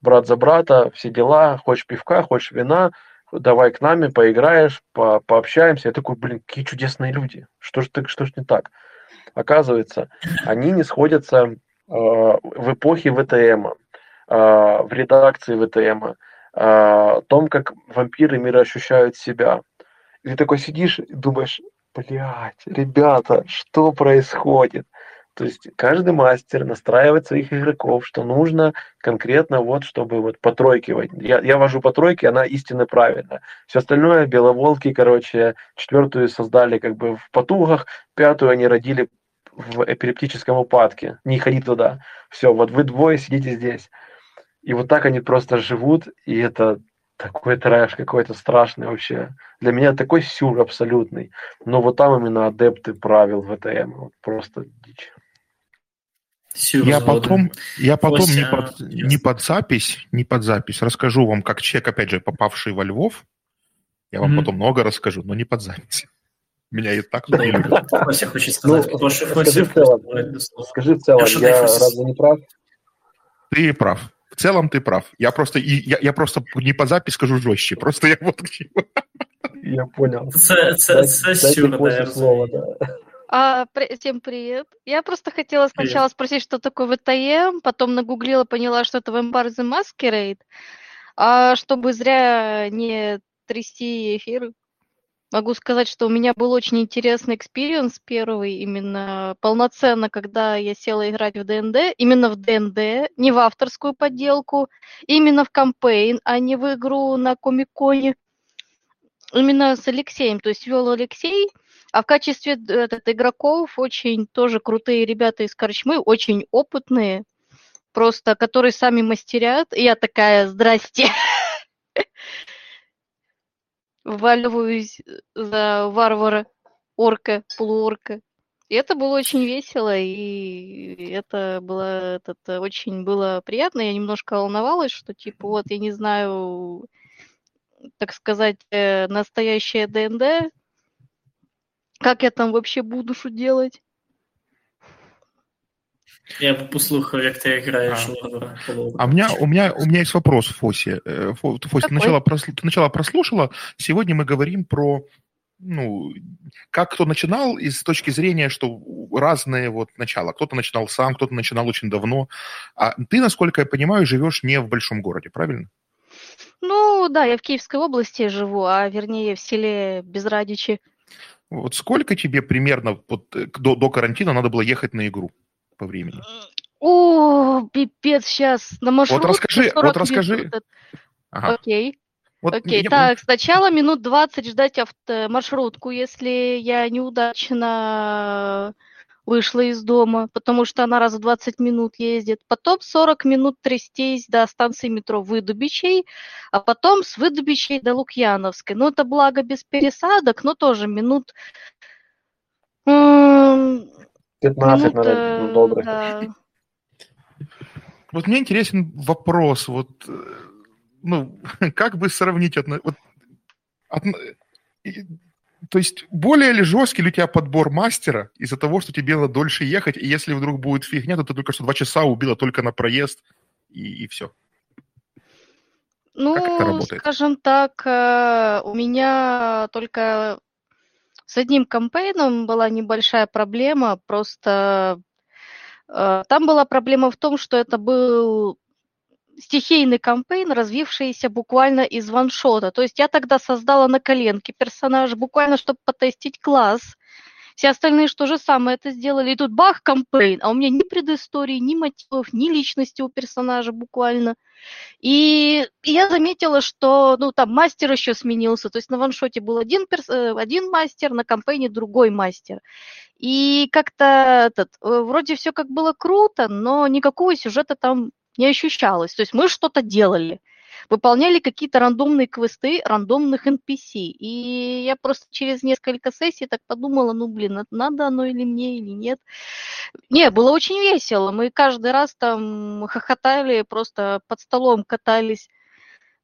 D: брат за брата, все дела, хочешь пивка, хочешь вина, давай к нами, поиграешь, по пообщаемся. Я такой, блин, какие чудесные люди. Что ж, ты, что ж не так? Оказывается, они не сходятся э, в эпохе ВТМ, э, в редакции ВТМ, э, том, как вампиры мироощущают себя. И ты такой сидишь и думаешь, блядь, ребята, что происходит? То есть каждый мастер настраивает своих игроков, что нужно конкретно вот, чтобы вот по тройке. Я, я вожу по тройке, она истинно правильная. Все остальное, беловолки, короче, четвертую создали как бы в потугах, пятую они родили в эпилептическом упадке. Не ходи туда. Все, вот вы двое сидите здесь. И вот так они просто живут, и это такой трэш какой-то страшный вообще. Для меня такой сюр абсолютный. Но вот там именно адепты правил ВТМ. Вот просто дичь.
C: Я потом, я потом не, под, не под запись, не под запись расскажу вам, как человек, опять же, попавший во Львов. Я вам mm-hmm. потом много расскажу, но не под запись. Меня и так
A: да, Фося хочет сказать. Ну, Фося, скажи
D: в целом, скажи в целом я, я разве не прав?
C: Ты прав. В целом ты прав. Я просто, я, я просто не под запись скажу жестче. Просто я вот...
D: Я понял.
A: Це, це, це сюр, да,
F: слово, да. А, всем привет. Я просто хотела сначала привет. спросить, что такое VTM, потом нагуглила, поняла, что это Vampire the Masquerade. А чтобы зря не трясти эфир, могу сказать, что у меня был очень интересный experience первый, именно полноценно, когда я села играть в DnD, именно в DnD, не в авторскую подделку, именно в campaign, а не в игру на Комиконе. Именно с Алексеем, то есть вел Алексей, а в качестве этот, игроков очень тоже крутые ребята из Корчмы, очень опытные, просто которые сами мастерят. И я такая, здрасте. <laughs> Вваливаюсь за варвара, орка, полуорка. И это было очень весело, и это было этот, очень было приятно. Я немножко волновалась, что типа вот я не знаю, так сказать, э, настоящее ДНД, как я там вообще буду что делать?
A: Я послухав, як ти граєш
C: а. а у меня, у, меня, у меня есть вопрос, Фоси. Э, Фоси, ты начала, прослу, ты начала прослушала. Сегодня мы говорим про ну, как кто начинал, и с точки зрения, что разные вот начала. Кто-то начинал сам, кто-то начинал очень давно. А ты, насколько я понимаю, живешь не в большом городе, правильно?
F: Ну, да, я в Киевской области живу, а вернее в селе Безрадичи.
C: Вот сколько тебе примерно вот, э, до, до карантина надо было ехать на игру по времени?
F: О, пипец, сейчас на маршрутке
C: Вот расскажи,
F: 40
C: вот расскажи.
F: минут.
C: Ага.
F: Окей.
C: Вот
F: Окей,
C: я-
F: так, сначала минут 20 ждать авто, маршрутку, если я неудачно вышла из дома, потому что она раз в 20 минут ездит. Потом 40 минут трястись до станции метро Выдубичей, а потом с Выдубичей до Лукьяновской. Ну, это благо без пересадок, но тоже минут... м,
D: 15,
F: минут,
D: наверное, добрых.
F: да.
C: Вот мне интересен вопрос, вот, э, ну, <laughs> как бы сравнить одно, вот, одно- и- то есть более ли жесткий ли у тебя подбор мастера из-за того, что тебе надо дольше ехать, и если вдруг будет фигня, то ты только что два часа убила только на проезд, и, и все.
F: Ну, скажем так, э, у меня только с одним кампейном была небольшая проблема, просто э, там была проблема в том, что это был стихийный кампейн, развившийся буквально из ваншота. То есть я тогда создала на коленке персонаж, буквально, чтобы потестить класс. Все остальные что же самое это сделали. И тут бах, кампейн, а у меня ни предыстории, ни мотивов, ни личности у персонажа буквально. И я заметила, что ну, там мастер еще сменился. То есть на ваншоте был один, перс- э, один мастер, на кампейне другой мастер. И как-то этот, э, вроде все как было круто, но никакого сюжета там не ощущалось. То есть мы что-то делали, выполняли какие-то рандомные квесты рандомных NPC. И я просто через несколько сессий так подумала, ну, блин, надо оно или мне, или нет. Не, было очень весело. Мы каждый раз там хохотали, просто под столом катались.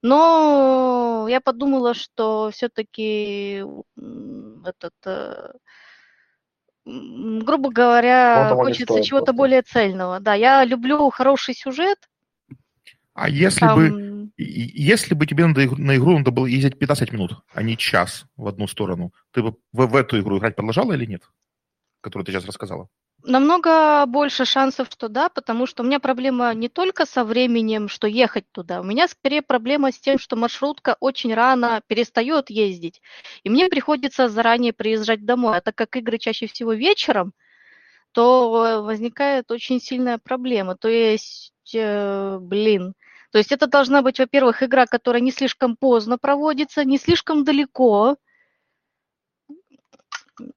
F: Но я подумала, что все-таки этот, э, грубо говоря, хочется чего-то более цельного. Да, я люблю хороший сюжет.
C: А если бы,
F: Там,
C: и- если бы тебе на игру, на игру надо было ездить 15 минут, а не час в одну сторону, ты бы в, в эту игру играть продолжала или нет? Которую ты сейчас рассказала.
F: намного больше шансов, что да, потому что у меня проблема не только со временем, что ехать туда. У меня скорее проблема с тем, что маршрутка очень рано перестает ездить. И мне приходится заранее приезжать домой. А так как игры чаще всего вечером, то возникает очень сильная проблема. То есть, э, блин, то есть это должна быть, во-первых, игра, которая не слишком поздно проводится, не слишком далеко,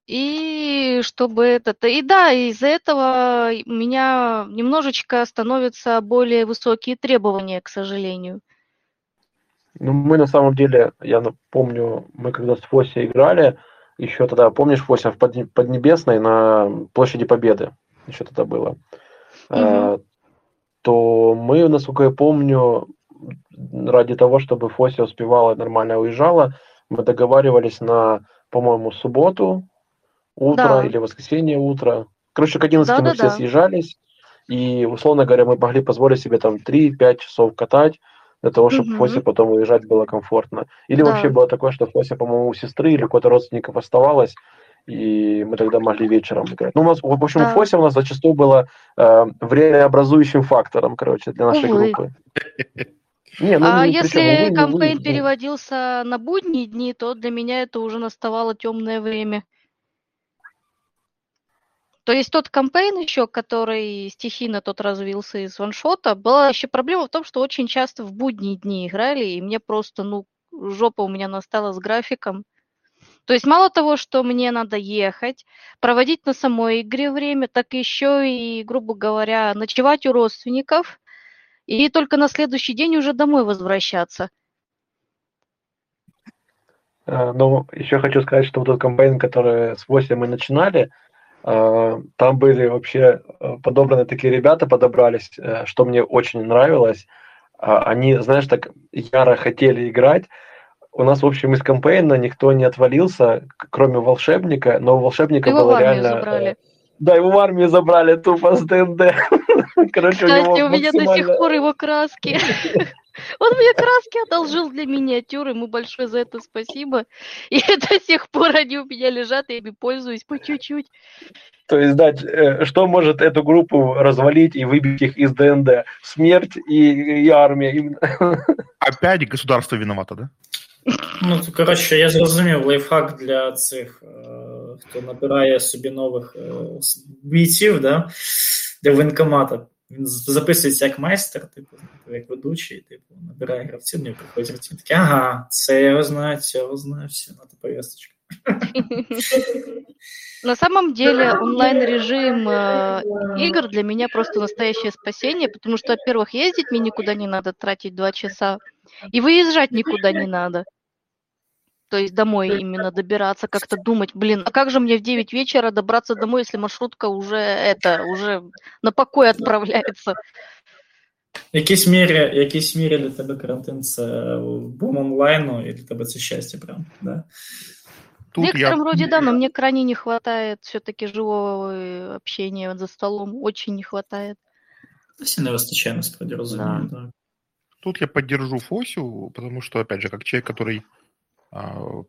F: и чтобы этот... И да, из-за этого у меня немножечко становятся более высокие требования, к сожалению.
D: Ну, мы на самом деле, я помню, мы когда с Фоси играли, еще тогда, помнишь, Фося, в Подне- Поднебесной на площади Победы, еще тогда было, э, то мы, насколько я помню, ради того, чтобы Фося успевала и нормально уезжала, мы договаривались на, по-моему, субботу утро
F: Да.
D: или воскресенье утро. Короче, к 11 мы все
F: Да-да-да.
D: съезжались, и, условно говоря, мы могли позволить себе там 3-5 часов катать, для того, чтобы
F: Мгм.
D: Фосе потом уезжать было комфортно. Или
F: Да.
D: вообще было такое, что Фося, по-моему, у сестры или у кого-то родственников оставалась, и мы тогда могли вечером играть. Ну, у нас, в общем,
F: Да.
D: Фося у нас зачастую было э, времяобразующим фактором, короче, для нашей
F: Увы.
D: группы. Не, ну,
F: а
D: при
F: если
D: не
F: кампейн переводился на будние дни, то для меня это уже наставало темное время. То есть тот кампейн еще, который стихийно тот развился из ваншота, была еще проблема в том, что очень часто в будние дни играли, и мне просто, ну, жопа у меня настала с графиком. То есть мало того, что мне надо ехать, проводить на самой игре время, так еще и, грубо говоря, ночевать у родственников, и только на следующий день уже домой возвращаться.
D: Э, Ну, еще хочу сказать, что вот тот кампейн, который с 8 мы начинали, там были вообще э, подобраны такие ребята, подобрались, э, что мне очень нравилось. А, Они, знаешь, так яро хотели играть. У нас, в общем, из кампейна никто не отвалился, кроме волшебника, но у волшебника
F: Его
D: было реально... э,
F: забрали.
D: Да, его в армию забрали тупо с ДНД. <laughs> Короче, у него
F: Кстати, у меня до сих пор его краски. <laughs> Он мне краски одолжил для миниатюр, ему большое за это спасибо. И <laughs> до сих пор они у меня лежат, я ими пользуюсь по чуть-чуть.
D: То есть, да, э, что может эту группу развалить и выбить их из ДНД? Смерть и, и армия. <laughs>
C: Опять государство виновато, да?
A: Ну, коротше, я зрозумів, лайфхак для цих, хто набирає собі нових бійців, да, для воєнкомата. Він записується як майстер, типу, як ведучий, типу, набирає гравців, не приходять гравці. Такі, ага, це я його знаю, цього знаю, все, на повесточку.
F: На самом деле онлайн-режим э, игр для меня просто настоящее спасение, потому что, во-первых, ездить мне никуда не надо, тратить два часа, и выезжать никуда не надо. То есть домой именно добираться, как-то думать, блин, а как же мне в 9 вечера добраться домой, если маршрутка уже это, уже на покой отправляется?
A: В якійсь мірі, якійсь мірі для тебе карантин це бум онлайну, і для тебе це щастя прям, да?
F: Тут в некотором я... роде да, но мне крайне не хватает все-таки живого общения за столом, очень не хватает.
A: Все не выстачаем, насправді, розумію, да.
C: Тут я поддержу Фосю, потому что, опять же, как человек, который а,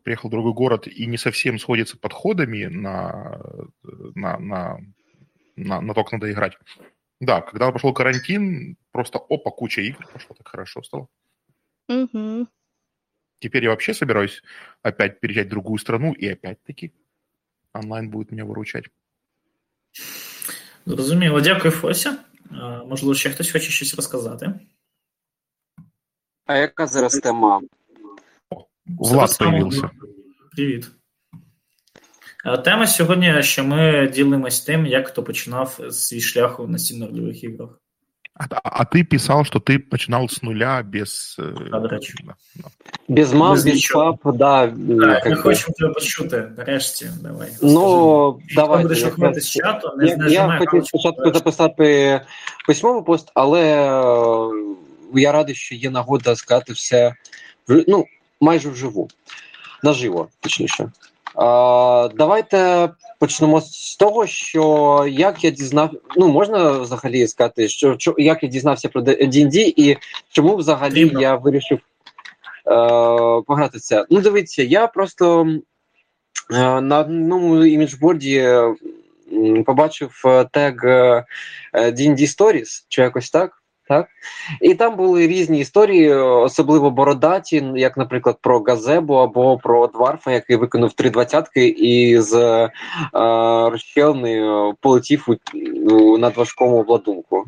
C: приехал в другой город и не совсем сходится подходами на, на, на, на, на то, как надо играть. Да, когда пошел карантин, просто опа, куча игр пошло, так хорошо стало.
F: Угу.
C: Теперь я вообще собираюсь опять переезжать в другую страну, и опять-таки онлайн будет меня выручать.
A: Зрозуміло. Дякую, Фося. Можливо, ще хтось хоче щось розказати.
G: А яка зараз тема?
C: Влад появився.
A: Привіт. Тема сьогодні, що ми ділимось тим, як хто починав свій шлях у настільно-рольових іграх.
C: А, а ты писал, что ты начинал с нуля без...
A: Да, до речі.
G: Без мам, без, без пап, да.
A: Так, ми хочемо тебе почути, нарешті, давай.
G: Ну, давай.
A: будеш виходити з чату, не,
G: я, не Я хотів спочатку записати письмовий пост, але я радий, що є нагода сказати все, ну, майже вживу, наживо, точніше. А, Давайте почнемо з того, що як я дізнав, ну можна взагалі сказати, що, що як я дізнався про D&D і чому взагалі Трібно. я вирішив е, пограти це. Ну, дивіться, я просто е, на одному іміджборді побачив е, тег D&D Stories, чи якось так. Так? І там були різні історії, особливо бородаті, як, наприклад, про Газебу або про Дварфа, який виконав три двадцятки і з е, розщелни полетів у, у надважкому обладунку.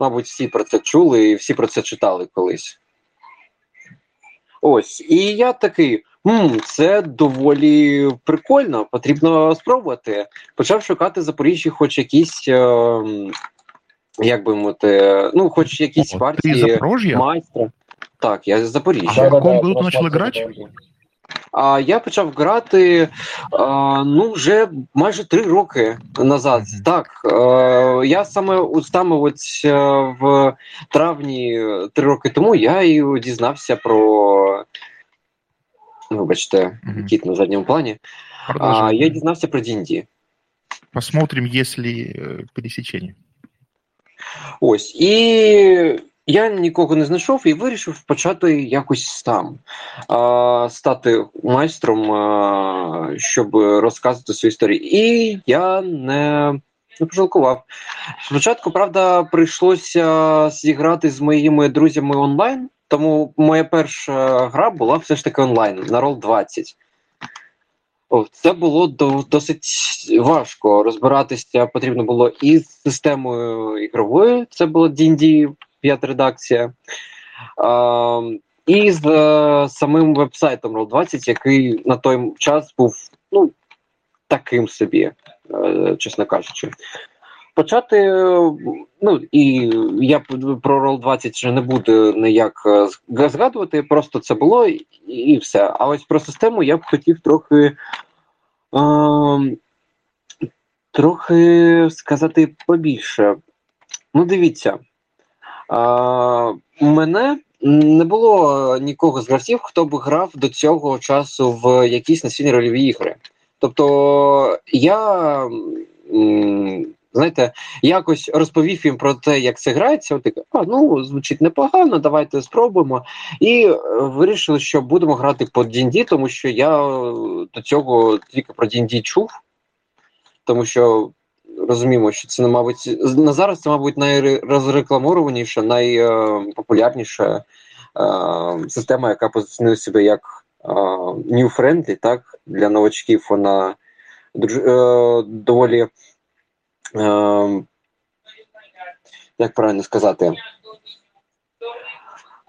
G: Мабуть, всі про це чули і всі про це читали колись. Ось. І я такий. М, це доволі прикольно, потрібно спробувати. Почав шукати Запоріжжі, хоч якісь. Е, як би мовити, ну, хоч якісь О, партії майстра. Так, я з Запоріжжя.
C: А в якому году ти почав грати?
G: А я почав грати а, ну вже майже три роки назад. Mm-hmm. Так а, я саме саме ось в травні три роки тому я і дізнався про вибачте, mm-hmm. кіт на задньому плані. А, Я дізнався про D&D.
C: Посмотрим, если э, пересечение.
G: Ось і я нікого не знайшов і вирішив почати якось сам а, стати майстром, а, щоб розказувати свою історію. І я не не пожалкував. Спочатку, правда, прийшлося зіграти з моїми друзями онлайн, тому моя перша гра була все ж таки онлайн на рол 20. О, це було досить важко розбиратися. Потрібно було і з системою ігровою, це була D&D 5 редакція, і з самим вебсайтом Roll20, який на той час був ну, таким собі, е, чесно кажучи. Почати, ну і я про Roll20 вже не буду ніяк е, згадувати, просто це було і, і все. А ось про систему я б хотів трохи Трохи сказати побільше. Ну, дивіться, а, мене не було нікого з гравців, хто б грав до цього часу в якісь настільні рольові ігри. Тобто я знаєте, якось розповів їм про те, як це грається. От таке, а ну звучить непогано, давайте спробуємо. І е, вирішили, що будемо грати по D&D, тому що я е, до цього тільки про D&D чув, тому що розуміємо, що це мабуть на зараз це, мабуть, найрозрекламованіша, найпопулярніша е, система, яка позиціонує себе як new friendly, так для новачків. Вона е, доволі як правильно сказати,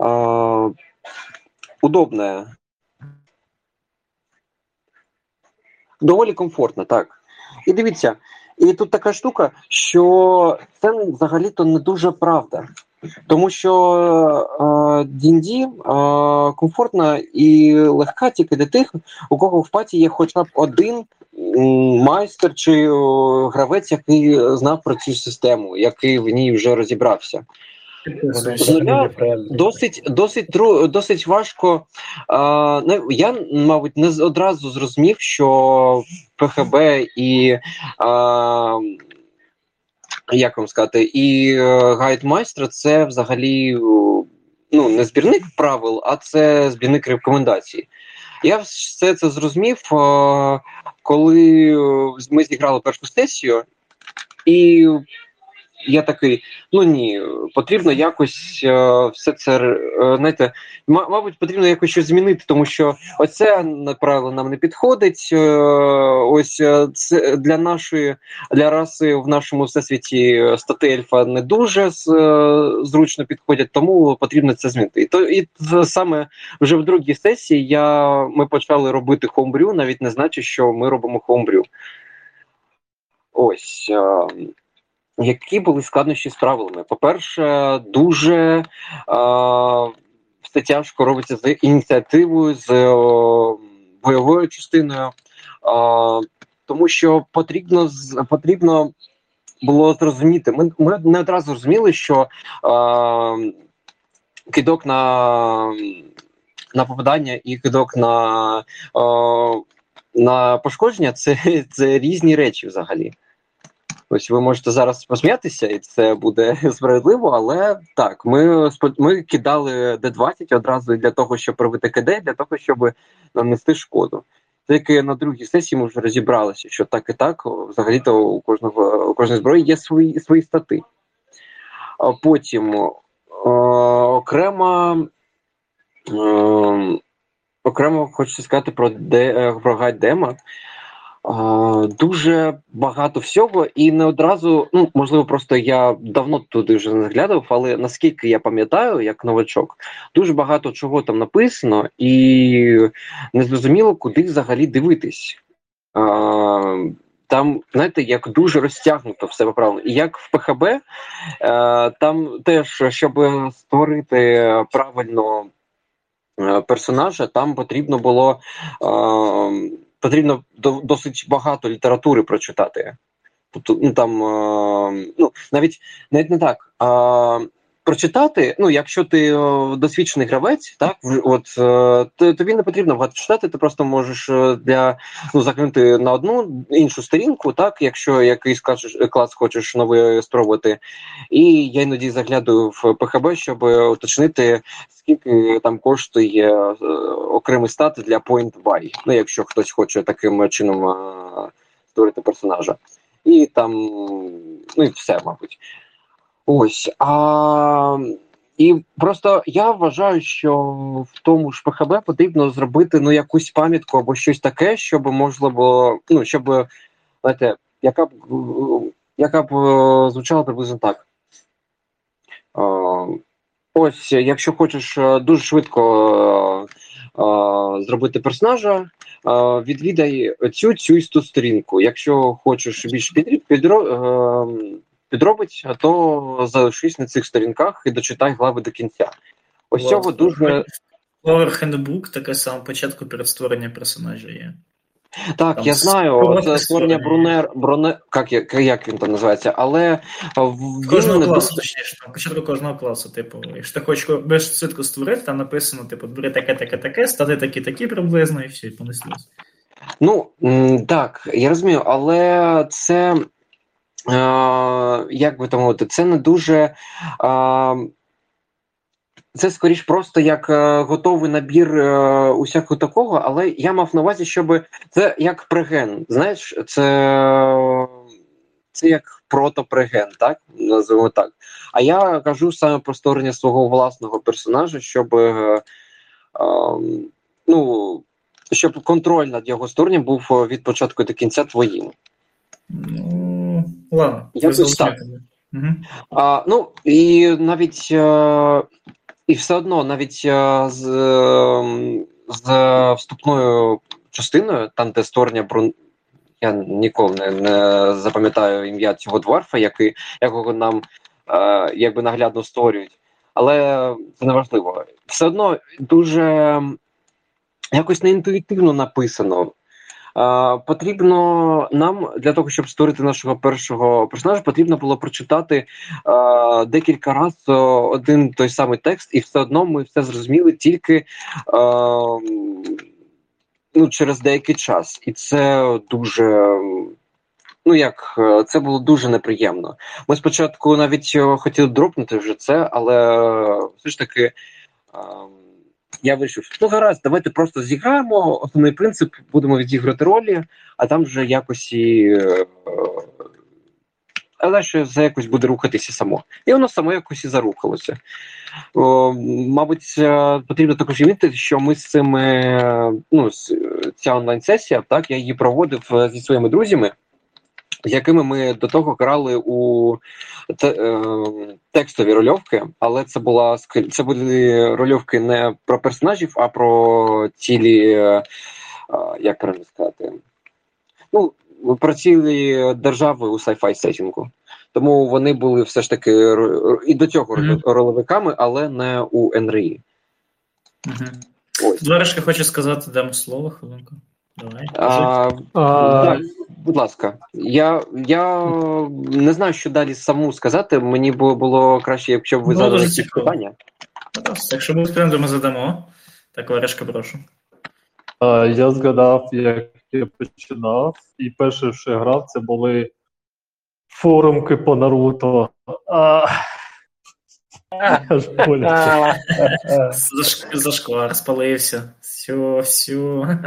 G: е, удобна. Доволі комфортно, так. І дивіться, і тут така штука, що це взагалі-то не дуже правда. Тому що D&D е, комфортна і легка тільки для тих, у кого в паті є хоча б один майстер чи гравець, який знав про цю систему, який в ній вже розібрався. З нуля досить досить досить важко. А, Я, мабуть, не одразу зрозумів, що ПХБ і а, як вам сказати, і е, гайд майстра це взагалі ну, не збірник правил, а це збірник рекомендацій. Я все це зрозумів, коли ми зіграли першу сесію, і я такий: ну ні, потрібно якось е, все це е, знаєте, мабуть, потрібно якось щось змінити, тому що оце правило нам не підходить. Е, ось це для нашої для раси в нашому всесвіті стати ельфа не дуже зручно підходять, тому потрібно це змінити. І то і саме вже в другій сесії я ми почали робити хомбрю, навіть не значить, що ми робимо хомбрю. Ось. Які були складнощі з правилами? По-перше, дуже е, все тяжко робиться з ініціативою, з е, бойовою частиною, е, тому що потрібно потрібно було зрозуміти. Ми ми не одразу зрозуміли, що е, кидок на на попадання і кидок на, е, на пошкодження це, це різні речі взагалі. Ось ви можете зараз посміятися, і це буде <laughs> справедливо, але так, ми ми кидали Д20 одразу для того, щоб робити КД, для того, щоб нанести шкоду. Тільки на другій сесії ми вже розібралися, що так і так, взагалі-то у кожного у кожної зброї є свої свої стати. А потім о, окремо о, окремо хочу сказати про де, про гайд дема. Дуже багато всього, і не одразу, ну можливо, просто я давно туди вже не заглядав, але наскільки я пам'ятаю, як новачок, дуже багато чого там написано, і незрозуміло, куди взагалі дивитись. Там, знаєте, як дуже розтягнуто все поправлено. І як в ПХБ, е, там теж, щоб створити правильно е, персонажа, там потрібно було потрібно досить багато літератури прочитати. Тобто, ну там ну навіть навіть не так. А, Прочитати, ну якщо ти досвідчений гравець, так от е, тобі не потрібно багато читати, ти просто можеш е, для ну закинути на одну іншу сторінку, так якщо якийсь клас, клас хочеш новий спробувати. І я іноді заглядаю в ПХБ, щоб уточнити, скільки там коштує е, окремий стат для point buy, Ну, якщо хтось хоче таким чином створити персонажа, і там ну і все, мабуть. Ось а і просто я вважаю, що в тому ж ПХБ потрібно зробити ну якусь пам'ятку або щось таке, щоб можна було, ну щоб знаєте, яка б яка б е, звучала приблизно так. Ось, якщо хочеш е, дуже швидко е, зробити персонажа, відвідай цю цю істу сторінку. Якщо хочеш більш під, підро, підробить, то залишись на цих сторінках і дочитай глави до кінця. Ось вот. цього дуже.
A: Power Handbook таке саме початку перед створенням персонажа є.
G: Так, там я знаю, це створення Брунер, Брунер, як, як він там називається, але
A: він кожного класу, точніше, там, початку кожного класу, типу, якщо ти хочеш без швидко створити, там написано, типу, бери таке, таке, таке, стати такі, такі приблизно, і все, і понеслось.
G: Ну, так, я розумію, але це як би то мовити, це не дуже. Це скоріш просто як е, готовий набір е, усякого такого, але я мав на увазі, щоб це як преген. Знаєш, це це як протопреген, так? Називаємо так. А я кажу саме про створення свого власного персонажа, щоб е, е, ну, щоб контроль над його створенням був від початку до кінця твоїм.
A: Ладно.
G: Я так. Угу. А, Ну, і навіть. Е, і все одно, навіть е, з ем, з вступною частиною, там де створення брун. Я ніколи не, не запам'ятаю ім'я цього дворфа, який, якого нам е, якби наглядно створюють. Але це не важливо. Все одно дуже якось неінтуїтивно написано. Потрібно нам для того, щоб створити нашого першого персонажа, потрібно було прочитати а, декілька разів один той самий текст, і все одно ми все зрозуміли тільки а, ну, через деякий час. І це дуже. Ну, як це було дуже неприємно. Ми спочатку навіть хотіли дропнути вже це, але все ж таки я вирішив, ну гаразд, давайте просто зіграємо. Основний принцип будемо відіграти ролі, а там вже якось і. Е, але що за якось буде рухатися само. І воно само якось і зарухалося. О, Мабуть, е, потрібно також відмітити, що ми з цими, ну, ця онлайн-сесія, так, я її проводив е, зі своїми друзями якими ми до того грали у те, е, текстові рольовки, але це була це були рольовки не про персонажів, а про цілі, е, як правильно сказати, ну, про цілі держави у sci-fi сетінгу. Тому вони були все ж таки і до цього mm-hmm. роловиками, але не у НРІ.
A: Mm-hmm. Ось. хочу сказати, дам слово хвилинку. Давай.
G: А, а, так, будь ласка, я я не знаю, що далі саму сказати. Мені було було краще, якщо б ви ну, задали якісь питання.
A: Якщо ми встигнемо, ми задамо. Так, Варежка, прошу.
E: А, я згадав, як я починав, і перше, що я грав, це були форумки по Наруто. А... <laughs>
A: Аж Зашквар, спалився. Все, все.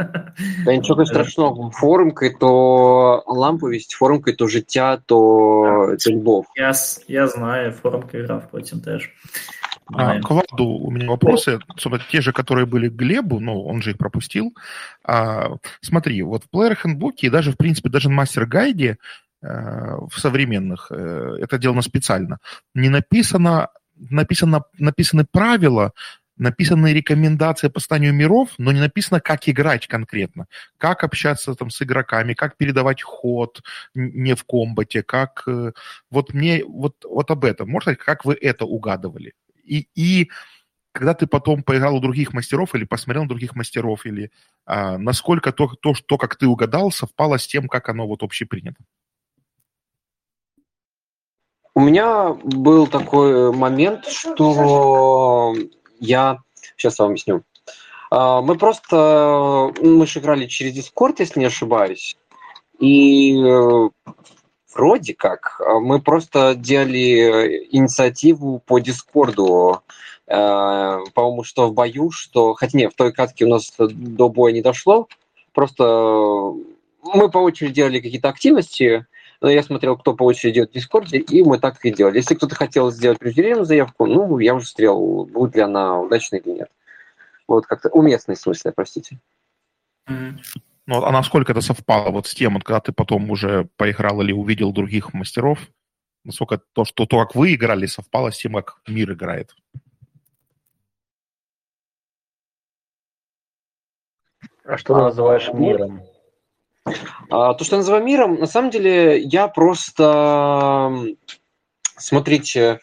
G: Та нічого страшного. Форумки то ламповість, форумки то життя, то це любов.
A: Я, я знаю, форумки грав потім теж.
C: А, к Владу у меня вопросы, собственно, те же, которые были к Глебу, ну, он же их пропустил. А, смотри, вот в Player Handbook и даже, в принципе, даже в Мастер Гайде э, в современных, э, это сделано специально, не написано, написано, написаны правила, написаны рекомендации по состоянию миров, но не написано, как играть конкретно, как общаться там с игроками, как передавать ход не в комбате, как... Э, вот мне вот, вот об этом, можно сказать, как вы это угадывали? И, и когда ты потом поиграл у других мастеров или посмотрел на других мастеров, или а, насколько то, то, то, как ты угадал, совпало с тем, как оно вот общепринято?
G: У меня был такой момент, что я сейчас вам объясню. А, мы просто, мы же играли через Discord, если не ошибаюсь, и э, вроде как а, мы просто делали инициативу по Дискорду, э, по-моему, что в бою, что, хотя нет, в той катке у нас до боя не дошло, просто мы по очереди делали какие-то активности, но я смотрел, кто по очереди делает в Дискорде, и мы так и делали. Если кто-то хотел сделать преждевременную заявку, ну, я уже смотрел, будет ли она удачной или нет. Вот как-то уместной в смысле, простите.
C: Ну, а насколько это совпало вот с тем, вот, когда ты потом уже поиграл или увидел других мастеров? Насколько то, что то, как вы играли, совпало с тем, как мир играет?
D: А что ты называешь миром?
G: А, то, что я называю миром, на самом деле я просто... Смотрите,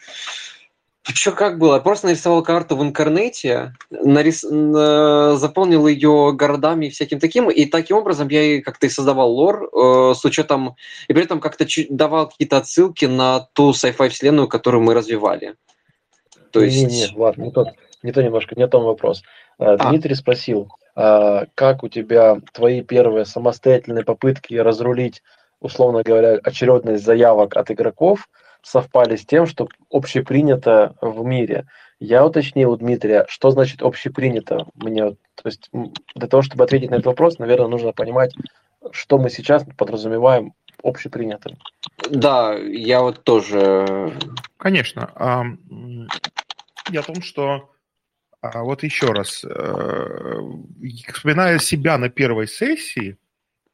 G: что как было? Я просто нарисовал карту в интернете, нарис... заполнил ее городами и всяким таким, и таким образом я как-то и создавал лор э, с учетом... И при этом как-то давал какие-то отсылки на ту sci-fi вселенную, которую мы развивали.
D: То есть... Не, не, ладно, не тот, не то немножко, не том вопрос. Э, а. Дмитрий спросил, а, как у тебя твои первые самостоятельные попытки разрулить условно говоря, очередность заявок от игроков совпали с тем, что общепринято в мире. Я уточнил у Дмитрия, что значит общепринято. Мне, то есть для того, чтобы ответить на этот вопрос, наверное, нужно понимать, что мы сейчас подразумеваем общепринятым.
G: Да, я вот тоже...
C: Конечно. Я о том, что а вот еще раз, э, вспоминая себя на первой сессии,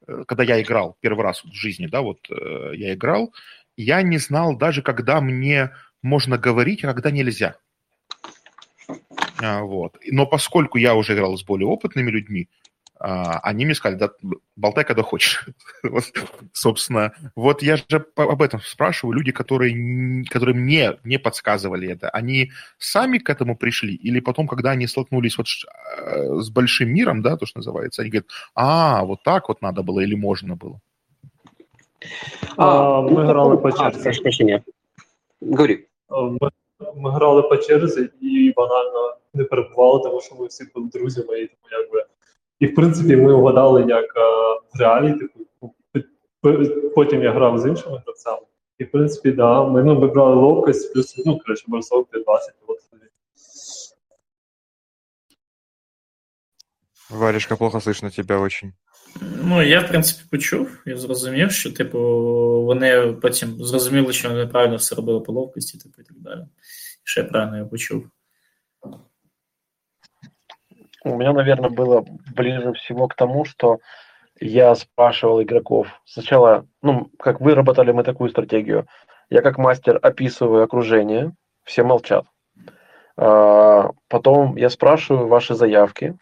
C: э, когда я играл первый раз в жизни, да, вот э, я играл, я не знал даже, когда мне можно говорить, а когда нельзя. А, вот. Но поскольку я уже играл с более опытными людьми, они мне сказали, да, болтай, когда хочешь. <laughs> вот, собственно, вот я же об этом спрашиваю. Люди, которые, которые мне не подсказывали это, они сами к этому пришли? Или потом, когда они столкнулись вот э, с большим миром, да, то, что называется, они говорят, а, вот так вот надо было или можно было?
E: А, Ми грали по черзі.
G: Говори.
E: Ми, ми грали по черзі і банально не перебували, тому що ми всі були друзями, і тому якби. І в принципі ми вгадали як в реалі, типу, потім я грав з іншими гравцями. І в принципі, да, ми, ну, ми брали ловкость, плюс, ну, коротше, бросок 20 от.
H: Варежка, плохо слышно тебя очень.
A: Ну, я, в принципі, почув і зрозумів, що, типу, вони потім зрозуміли, що вони правильно все робили по ловкості, типу, і так далі. І я правильно я почув.
D: У меня, наверное, было ближе всего к тому, что я спрашивал игроков. Сначала, ну, как выработали мы такую стратегию. Я как мастер описываю окружение, все молчат. А, потом я спрашиваю ваши заявки,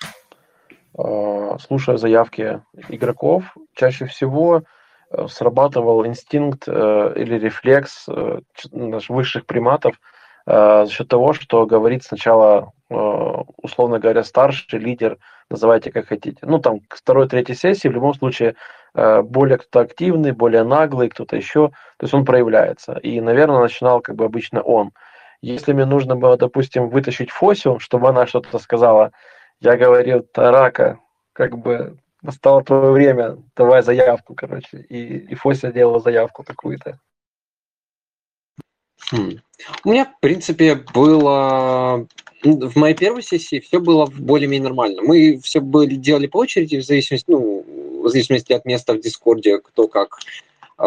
D: а, слушаю заявки игроков. Чаще всего э, срабатывал инстинкт э, или рефлекс э, высших приматов за счет того, что говорит сначала, условно говоря, старший лидер, называйте как хотите. Ну, там, к второй, третьей сессии в любом случае более кто-то активный, более наглый, кто-то еще, то есть он проявляется. И, наверное, начинал как бы обычно он. Если мне нужно было, допустим, вытащить Фосю, чтобы она что-то сказала, я говорил, Тарака, как бы настало твое время, давай заявку, короче. И, и Фося делала заявку какую-то.
G: Хм. У меня, в принципе, было... В моей первой сессии все было более-менее нормально. Мы все были, делали по очереди, в зависимости, ну, в зависимости от места в Дискорде, кто как э,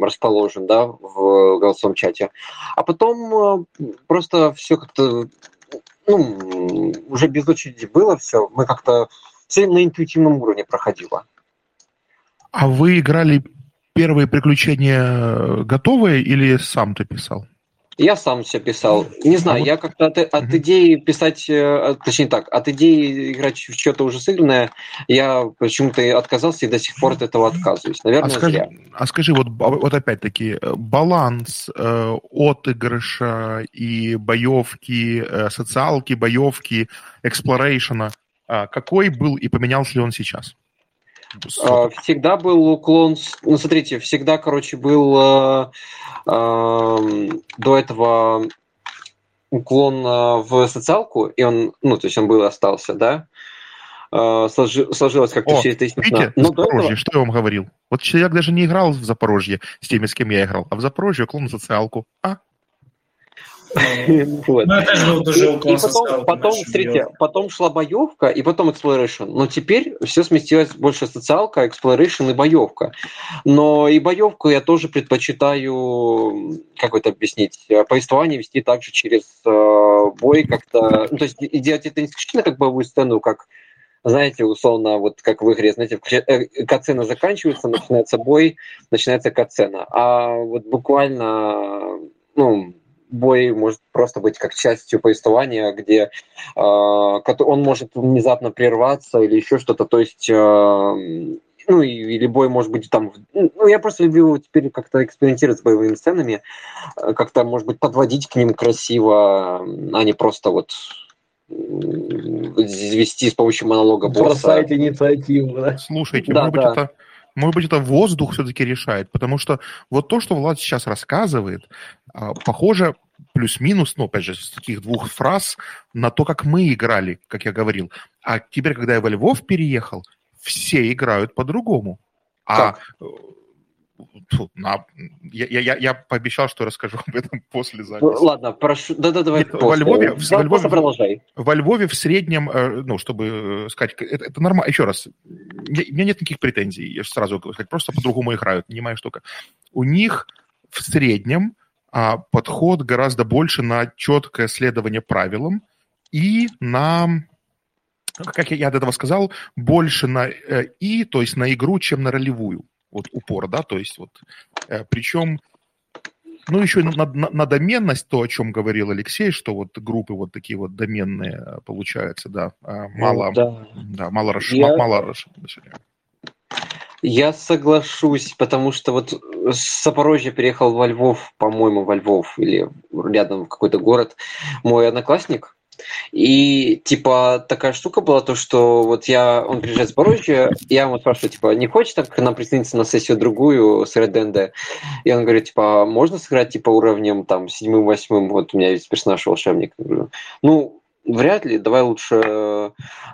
G: расположен, да, в голосовом чате. А потом э, просто все как-то ну, уже без очереди было все. Мы как-то все на интуитивном уровне проходило.
C: А вы играли первые приключения готовые или сам ты писал?
G: Я сам все писал. Не знаю, а вот... я как-то от, от угу. идеи писать, э, точнее так, от идеи играть в что-то уже сыгранное, я почему-то отказался и до сих пор от этого отказываюсь. Наверное,
C: а скажи,
G: зря.
C: А скажи, вот, вот опять-таки, э, баланс э, отыгрыша и боевки, э, социалки, боевки, exploration а, э, какой был и поменялся ли он сейчас?
G: А, всегда был уклон, ну смотрите, всегда, короче, был э, э, до этого уклон э, в социалку, и он, ну, то есть он был и остался, да, сложи, сложилось как-то все это
C: естественно. Но Запорожье, этого... что я вам говорил? Вот человек даже не играл в Запорожье с теми, с кем я играл, а в Запорожье уклон в социалку. А?
G: Вот. Ну, это же уже и, и потом, потом, смотрите, потом шла боевка, и потом exploration. Но теперь все сместилось больше социалка, exploration и боевка. Но и боевку я тоже предпочитаю, как это объяснить, повествование вести также через э, бой как-то. Ну, то есть делать это не исключительно как боевую сцену, как знаете, условно, вот как в игре, знаете, э, катсцена заканчивается, начинается бой, начинается катсцена. А вот буквально, ну, бой может просто быть как частью повествования, где э, он может внезапно прерваться или еще что-то. То есть, э, ну, или бой может быть там... Ну, я просто люблю теперь как-то экспериментировать с боевыми сценами, э, как-то, может быть, подводить к ним красиво, а не просто вот вести с помощью монолога босса.
D: Бросать инициативу,
C: да? Слушайте, да, может да. быть, это может быть, это воздух все-таки решает, потому что вот то, что Влад сейчас рассказывает, а, похоже плюс-минус, ну, опять же, с таких двух фраз на то, как мы играли, как я говорил. А теперь, когда я во Львов переехал, все играют по-другому. А, на, я, я, я пообещал, что расскажу об этом <laughs> после записи.
G: Ну, ладно, прошу. Да-да, давай.
C: Нет, во Львове,
G: да,
C: во Львове,
G: продолжай.
C: Во Львове в среднем, э, ну, чтобы сказать, это, это нормально. Еще раз, у меня нет никаких претензий, я сразу говорю, сказать, просто по-другому играют, не моя штука. У них в среднем а, подход гораздо больше на четкое следование правилам и на как я до этого сказал, больше на э, и, то есть на игру, чем на ролевую. Вот упор, да, то есть вот. Э, причем, ну, еще на, на, на доменность, то, о чем говорил Алексей, что вот группы вот такие вот доменные э, получаются, да, э, мало, ну, да. Да, мало, расш... я... мало расширяют.
G: Я соглашусь, потому что вот с Запорожья переехал во Львов, по-моему, во Львов или рядом в какой-то город мой одноклассник, и, типа, такая штука была, то, что вот я, он приезжает с Запорожья, я ему спрашиваю, типа, не хочешь так к нам присоединиться на сессию другую с Red Dead? И он говорит, типа, можно сыграть, типа, уровнем, там, седьмым-восьмым, вот у меня есть персонаж волшебник. Ну, вряд ли, давай лучше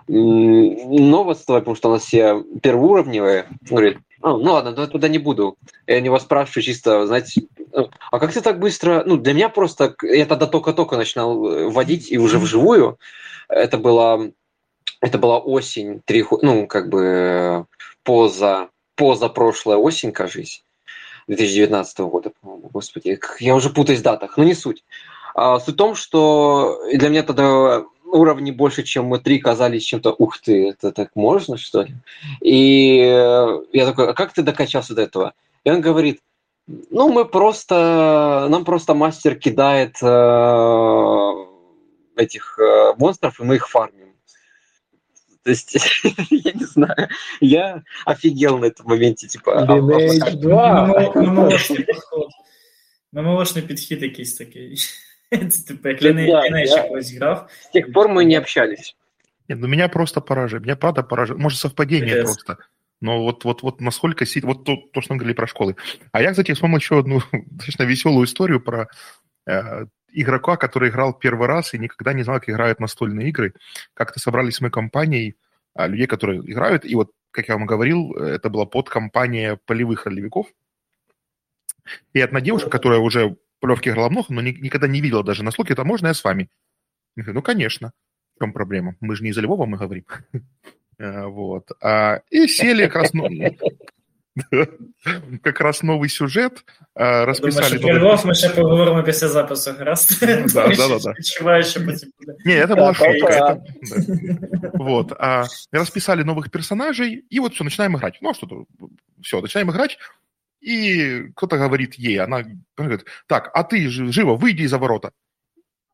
G: новость, потому что у нас все первоуровневые. Он говорит, а, ну ладно, я туда не буду. Я него спрашиваю чисто, знаете, ну, а как ты так быстро... Ну, для меня просто... Я тогда только-только начинал э, водить и уже вживую. Это была, это была осень, три, ну, как бы поза, поза прошлая осень, кажись, 2019 года, по-моему, господи. Я уже путаюсь в датах, но не суть. А, суть в том, что для меня тогда уровни больше, чем мы три, казались чем-то, ух ты, это так можно, что ли? И я такой, а как ты докачался до этого? И он говорит, ну, мы просто, нам просто мастер кидает э, этих э, монстров, и мы их фармим. То есть, я не знаю, я офигел на этом моменте, типа...
A: Lineage 2! Мимолошний підхід якийсь такий. Це типу, як
G: С тех пор мы не общались.
C: Нет, ну меня просто поражает. Меня правда поражает. Может, совпадение просто. Но вот, вот, вот насколько сильно... Вот то, то, что мы говорили про школы. А я, кстати, вспомнил еще одну <laughs> достаточно веселую историю про э, игрока, который играл первый раз и никогда не знал, как играют настольные игры. Как-то собрались мы компанией э, людей, которые играют, и вот, как я вам говорил, это была подкомпания полевых ролевиков. И одна девушка, которая уже полевки играла много, но ни, никогда не видела даже настолько, это можно я с вами? Я говорю, ну, конечно. В чем проблема? Мы же не из Львова мы говорим. <laughs> Э, вот. А, и сели как раз, ну, <laughs> как раз новый сюжет, а, расписали...
A: Думаю, Львов мы ще поговоримо після запису, гаразд? <laughs>
C: Да, да, да. да.
A: Відчуваю, що потім
C: Не, это была шутка. Вот. А, расписали новых персонажей, и вот все, начинаем играть. Ну, а что-то, все, начинаем играть, и кто-то говорит ей, она говорит, так, а ты живо, выйди из-за ворота.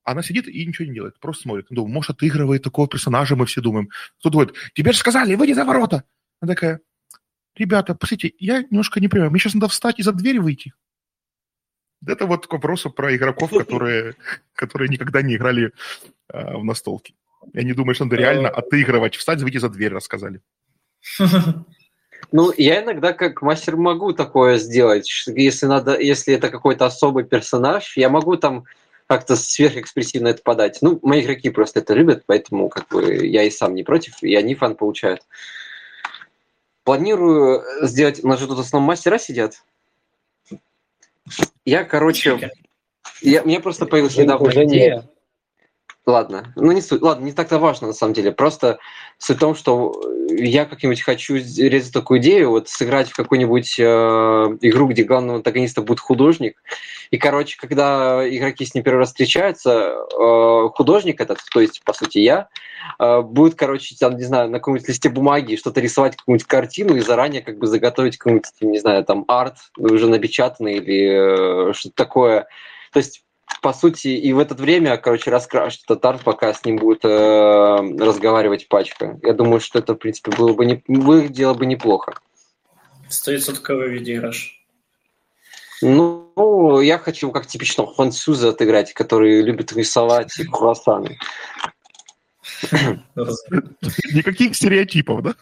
C: Она сидит и ничего не делает, просто смотрит. Думаю, может, отыгрывает такого персонажа, мы все думаем. Кто-то говорит, тебе же сказали, выйди за ворота. Она такая, ребята, простите, я немножко не понимаю, мне сейчас надо встать и за дверь выйти. Это вот к вопросу про игроков, которые, которые никогда не играли э, в настолки. Я не думаю, что надо реально отыгрывать, встать, выйти за дверь, рассказали. <laughs>
G: Ну, я иногда как мастер могу такое сделать. Если надо, если это какой-то особый персонаж, я могу там как-то сверхэкспрессивно это подать. Ну, мои игроки просто это любят, поэтому как бы я и сам не против, и они фан получают. Планирую сделать... У нас же тут в основном мастера сидят. Я, короче... Я, мне просто появилась недавно идея. Ладно, ну не суть, ладно, не так-то важно на самом деле. Просто суть в том, что я как-нибудь хочу резать такую идею, вот сыграть в какую-нибудь э, игру, где главным антагонистом будет художник. И, короче, когда игроки с ним первый раз встречаются, э, художник этот, то есть, по сути, я, э, будет, короче, там, не знаю, на каком-нибудь листе бумаги что-то рисовать, какую-нибудь картину и заранее как бы заготовить какой-нибудь, не знаю, там, арт уже напечатанный или э, что-то такое. То есть по сути, и в это время, короче, раскрашивать этот арт, пока с ним будет э, разговаривать пачка. Я думаю, что это, в принципе, было бы не, выглядело бы неплохо.
A: Стовідсотковий відіграш.
G: Ну, я хочу как типичного француза отыграть, который любит рисовать круассаны. <laughs>
C: Никаких стереотипов, да?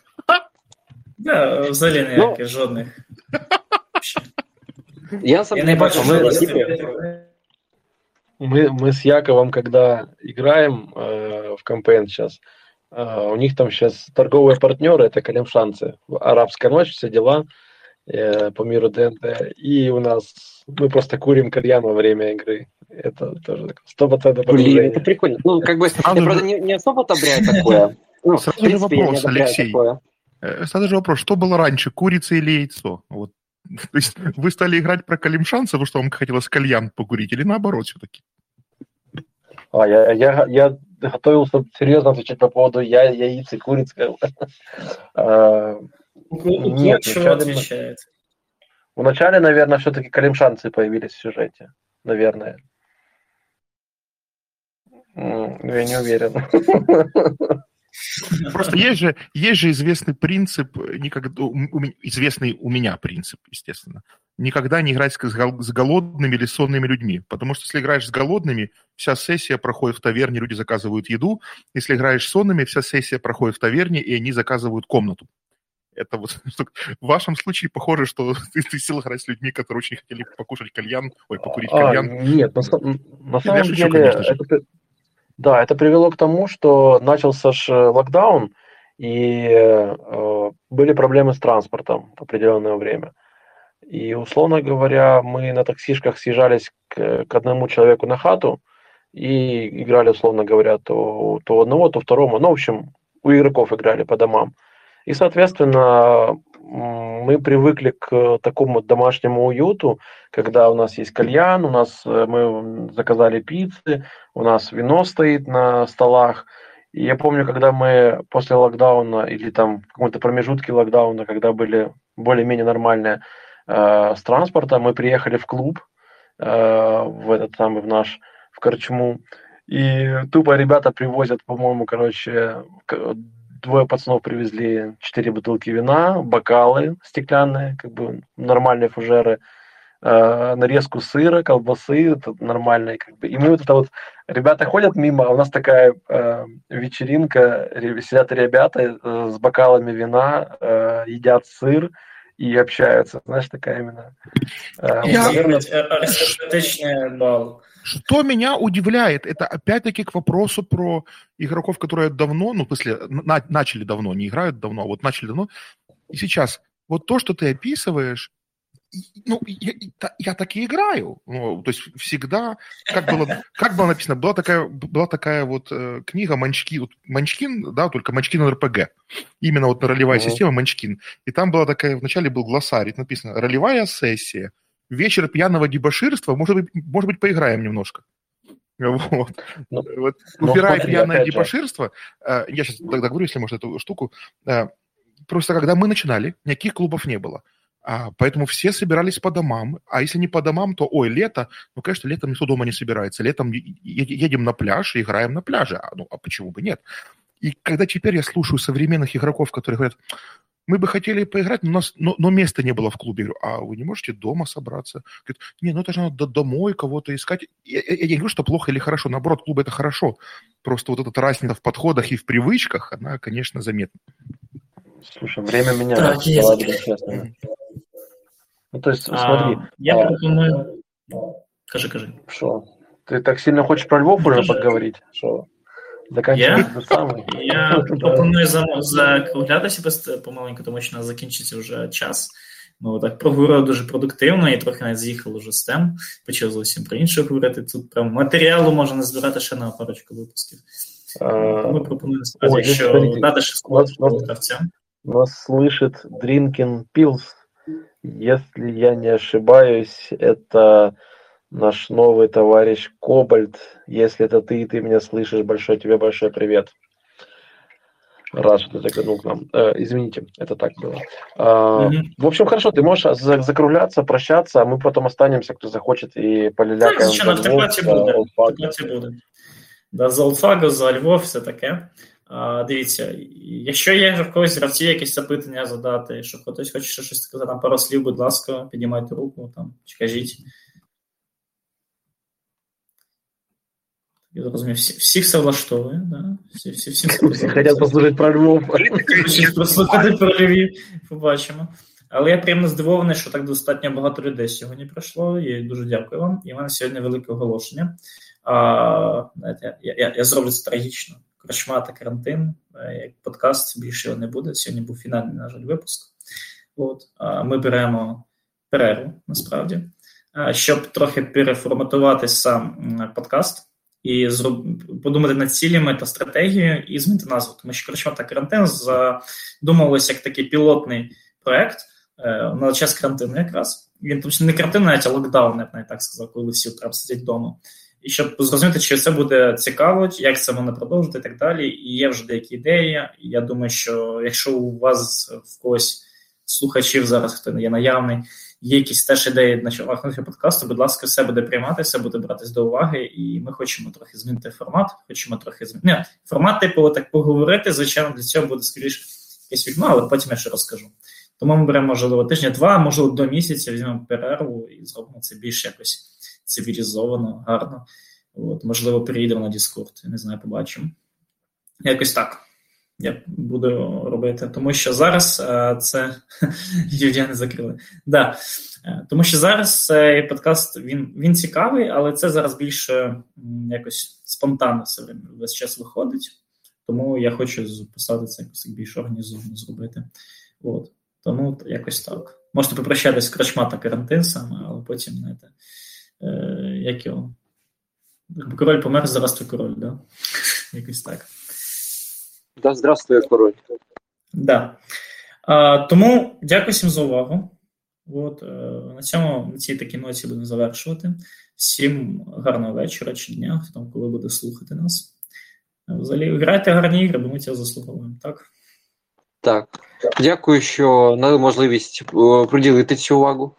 A: Да, взагалі ніяких, ну, жодних.
G: Я на самом деле бачу стереотипы.
D: мы, мы с Яковом, когда играем э, в кампейн сейчас, э, у них там сейчас торговые партнеры, это Калимшанцы, арабская ночь, все дела. э, по миру ДНД, и у нас мы просто курим кальян во время игры. Это тоже сто процентов
G: Блин, это прикольно. Ну, как бы, я, правда, не, не особо одобряю такое. Ну,
C: Сразу же вопрос, Алексей. Такое. Э, сразу же вопрос, что было раньше, курица или яйцо? Вот. <laughs> То есть вы стали играть про калимшанцев, потому что вам хотелось кальян покурить, или наоборот все-таки?
D: А, я, я, я готовился серьезно отвечать по поводу я, яиц и куриц.
A: А, нет, чего отвечает?
D: Вначале, наверное, все-таки калимшанцы появились в сюжете. Наверное. Я не уверен. <laughs>
C: Просто есть же, есть же известный принцип, никогда, известный у меня принцип, естественно. Никогда не играть с голодными или сонными людьми. Потому что если играешь с голодными, вся сессия проходит в таверне, люди заказывают еду. Если играешь с сонными, вся сессия проходит в таверне, и они заказывают комнату. Это вот <laughs> в вашем случае похоже, что <laughs> ты, ты сел играть с людьми, которые очень хотели покушать кальян, ой, покурить а, кальян.
D: Нет, на, на самом деле, шучу, это, да, это привело к тому, что начался ж локдаун, и э, были проблемы с транспортом в определенное время. И, условно говоря, мы на таксишках съезжались к, к одному человеку на хату и играли, условно говоря, то, то одного, то второму. Ну, в общем, у игроков играли по домам. И, соответственно, мы привыкли к такому домашнему уюту, когда у нас есть кальян, у нас э, мы заказали пиццы, у нас вино стоит на столах. И я помню, когда мы после локдауна или там в каком-то промежутке локдауна, когда были более-менее нормальные э, с транспортом, мы приехали в клуб, э, в этот самый, в наш, в Корчму, и тупо ребята привозят, по-моему, короче, двое пацанов привезли четыре бутылки вина, бокалы стеклянные, как бы нормальные фужеры, э, нарезку сыра, колбасы, это нормальные, как бы. И мы вот это вот, ребята ходят мимо, а у нас такая э, вечеринка, сидят ребята с бокалами вина, э, едят сыр, и общаются. Знаешь, такая именно...
C: Э, Я... Аристократичный бал. Что меня удивляет, это опять-таки к вопросу про игроков, которые давно, ну, в смысле, на, начали давно, не играют давно, а вот начали давно. И сейчас, вот то, что ты описываешь, ну, я, я так и играю. Ну, то есть всегда, как было, как было написано, была такая, была такая вот э, книга Манчкин, вот, Манчкин, да, только Манчкин РПГ. Именно вот ролевая система Манчкин. И там была такая, вначале был глоссарий, написано «Ролевая сессия, вечер пьяного дебоширства, может быть, может быть поиграем немножко». Вот. Ну, вот. Убирая смотри, пьяное дебоширство, э, я сейчас тогда говорю, если можно эту штуку, э, просто когда мы начинали, никаких клубов не было. А, поэтому все собирались по домам. А если не по домам, то, ой, лето. Ну, конечно, летом никто дома не собирается. Летом едем на пляж и играем на пляже. А, ну, а почему бы нет? И когда теперь я слушаю современных игроков, которые говорят, мы бы хотели поиграть, но, у нас, но, но места не было в клубе. Я говорю, а вы не можете дома собраться? Говорят, не, ну это же надо домой кого-то искать. Я, я, я не говорю, что плохо или хорошо. Наоборот, клуб это хорошо. Просто вот эта разница в подходах и в привычках, она, конечно, заметна.
D: Слушай, время меняется, да, ладно, честно. Ну, то есть, а, смотри.
A: Я а, пропоную... Кажи, кажи.
D: Что? Ты так сильно хочешь про Львов уже поговорить? Що?
A: Я, я <laughs> пропоную закруглятися помаленьку, тому що у нас закінчиться вже час. Ми так проговорили дуже продуктивно і трохи навіть з'їхали вже з тем. Почали зовсім про інше говорити. Тут прям матеріалу можна назбирати ще на парочку випусків. Ми пропонуємо справді, що дати ще слово гравцям.
D: Нас слышит Drinking Pills. Если я не ошибаюсь, это наш новый товарищ Кобальт. Если это ты, и ты меня слышишь, большой тебе большой привет. Рад, что ты заглянул к нам. Э, извините, это так было. Э, mm-hmm. В общем, хорошо, ты можешь закругляться, прощаться, а мы потом останемся, кто захочет, и полілякаємо.
A: Звичайно, в теплаті буде. В теплаті буде. Да, за Олфаго, за Львов, все таке. А, Дивіться, якщо є в когось гравці якісь запитання задати, що хтось хоче щось сказати, там пару слів, будь ласка, піднімайте руку там, чи кажіть. Я зрозумів, всі, всі все влаштовує, да? Всі, всі, всі,
D: всі хотять послухати про Львов.
A: Послухати про Львів, побачимо. Але я приємно здивований, що так достатньо багато людей сьогодні прийшло, і дуже дякую вам. І в мене сьогодні велике оголошення. А, знаєте, Я я, я зроблю це трагічно. Крашма та карантин, як подкаст більше його не буде. Сьогодні був фінальний, на жаль, випуск. От, Ми беремо перерву насправді, щоб трохи переформатувати сам подкаст і подумати над цілями та стратегією і змінити назву. Тому що коротше, так карантин задумувалося як такий пілотний проект е, на час карантину якраз. Він тобто не карантин, навіть а локдаун, я б навіть так сказав, коли всі прям сидять вдома. І щоб зрозуміти, чи це буде цікаво, як це можна продовжити і так далі. І є вже деякі ідеї. Я думаю, що якщо у вас в когось слухачів зараз, хто не є наявний, є якісь теж ідеї на нашого подкасту, будь ласка, все буде прийматися, буде братись до уваги, і ми хочемо трохи змінити формат. Хочемо трохи змінити. Формат, типу, так поговорити. Звичайно, для цього буде скоріше якесь вікно, але потім я ще розкажу. Тому ми беремо, можливо, тижня-два, можливо, до місяця візьмемо перерву і зробимо це більш якось цивілізовано, гарно. От, Можливо, переїдемо на Discord, я не знаю, побачимо. Якось так я буду робити. Тому що зараз е, це <laughs> не закрили. Да. Е, тому що зараз цей подкаст він він цікавий, але це зараз більше якось спонтанно все весь час виходить. Тому я хочу поставити це якось більш організовано зробити. От. Тому якось так. Можете попрощатися з крачма та карантин саме, але потім, знаєте, як його. Король помер, зараз король, да? Якось так.
G: Да, здравствує король.
A: Да. А, Тому дякую всім за увагу. От, е, На цьому на цій такій ноті будемо завершувати. Всім гарного вечора чи дня, хто коли буде слухати нас. Взагалі, грайте гарні ігри, бо ми цього заслуговуємо, так?
G: Так. Дякую, що дали можливість е, приділити цю увагу.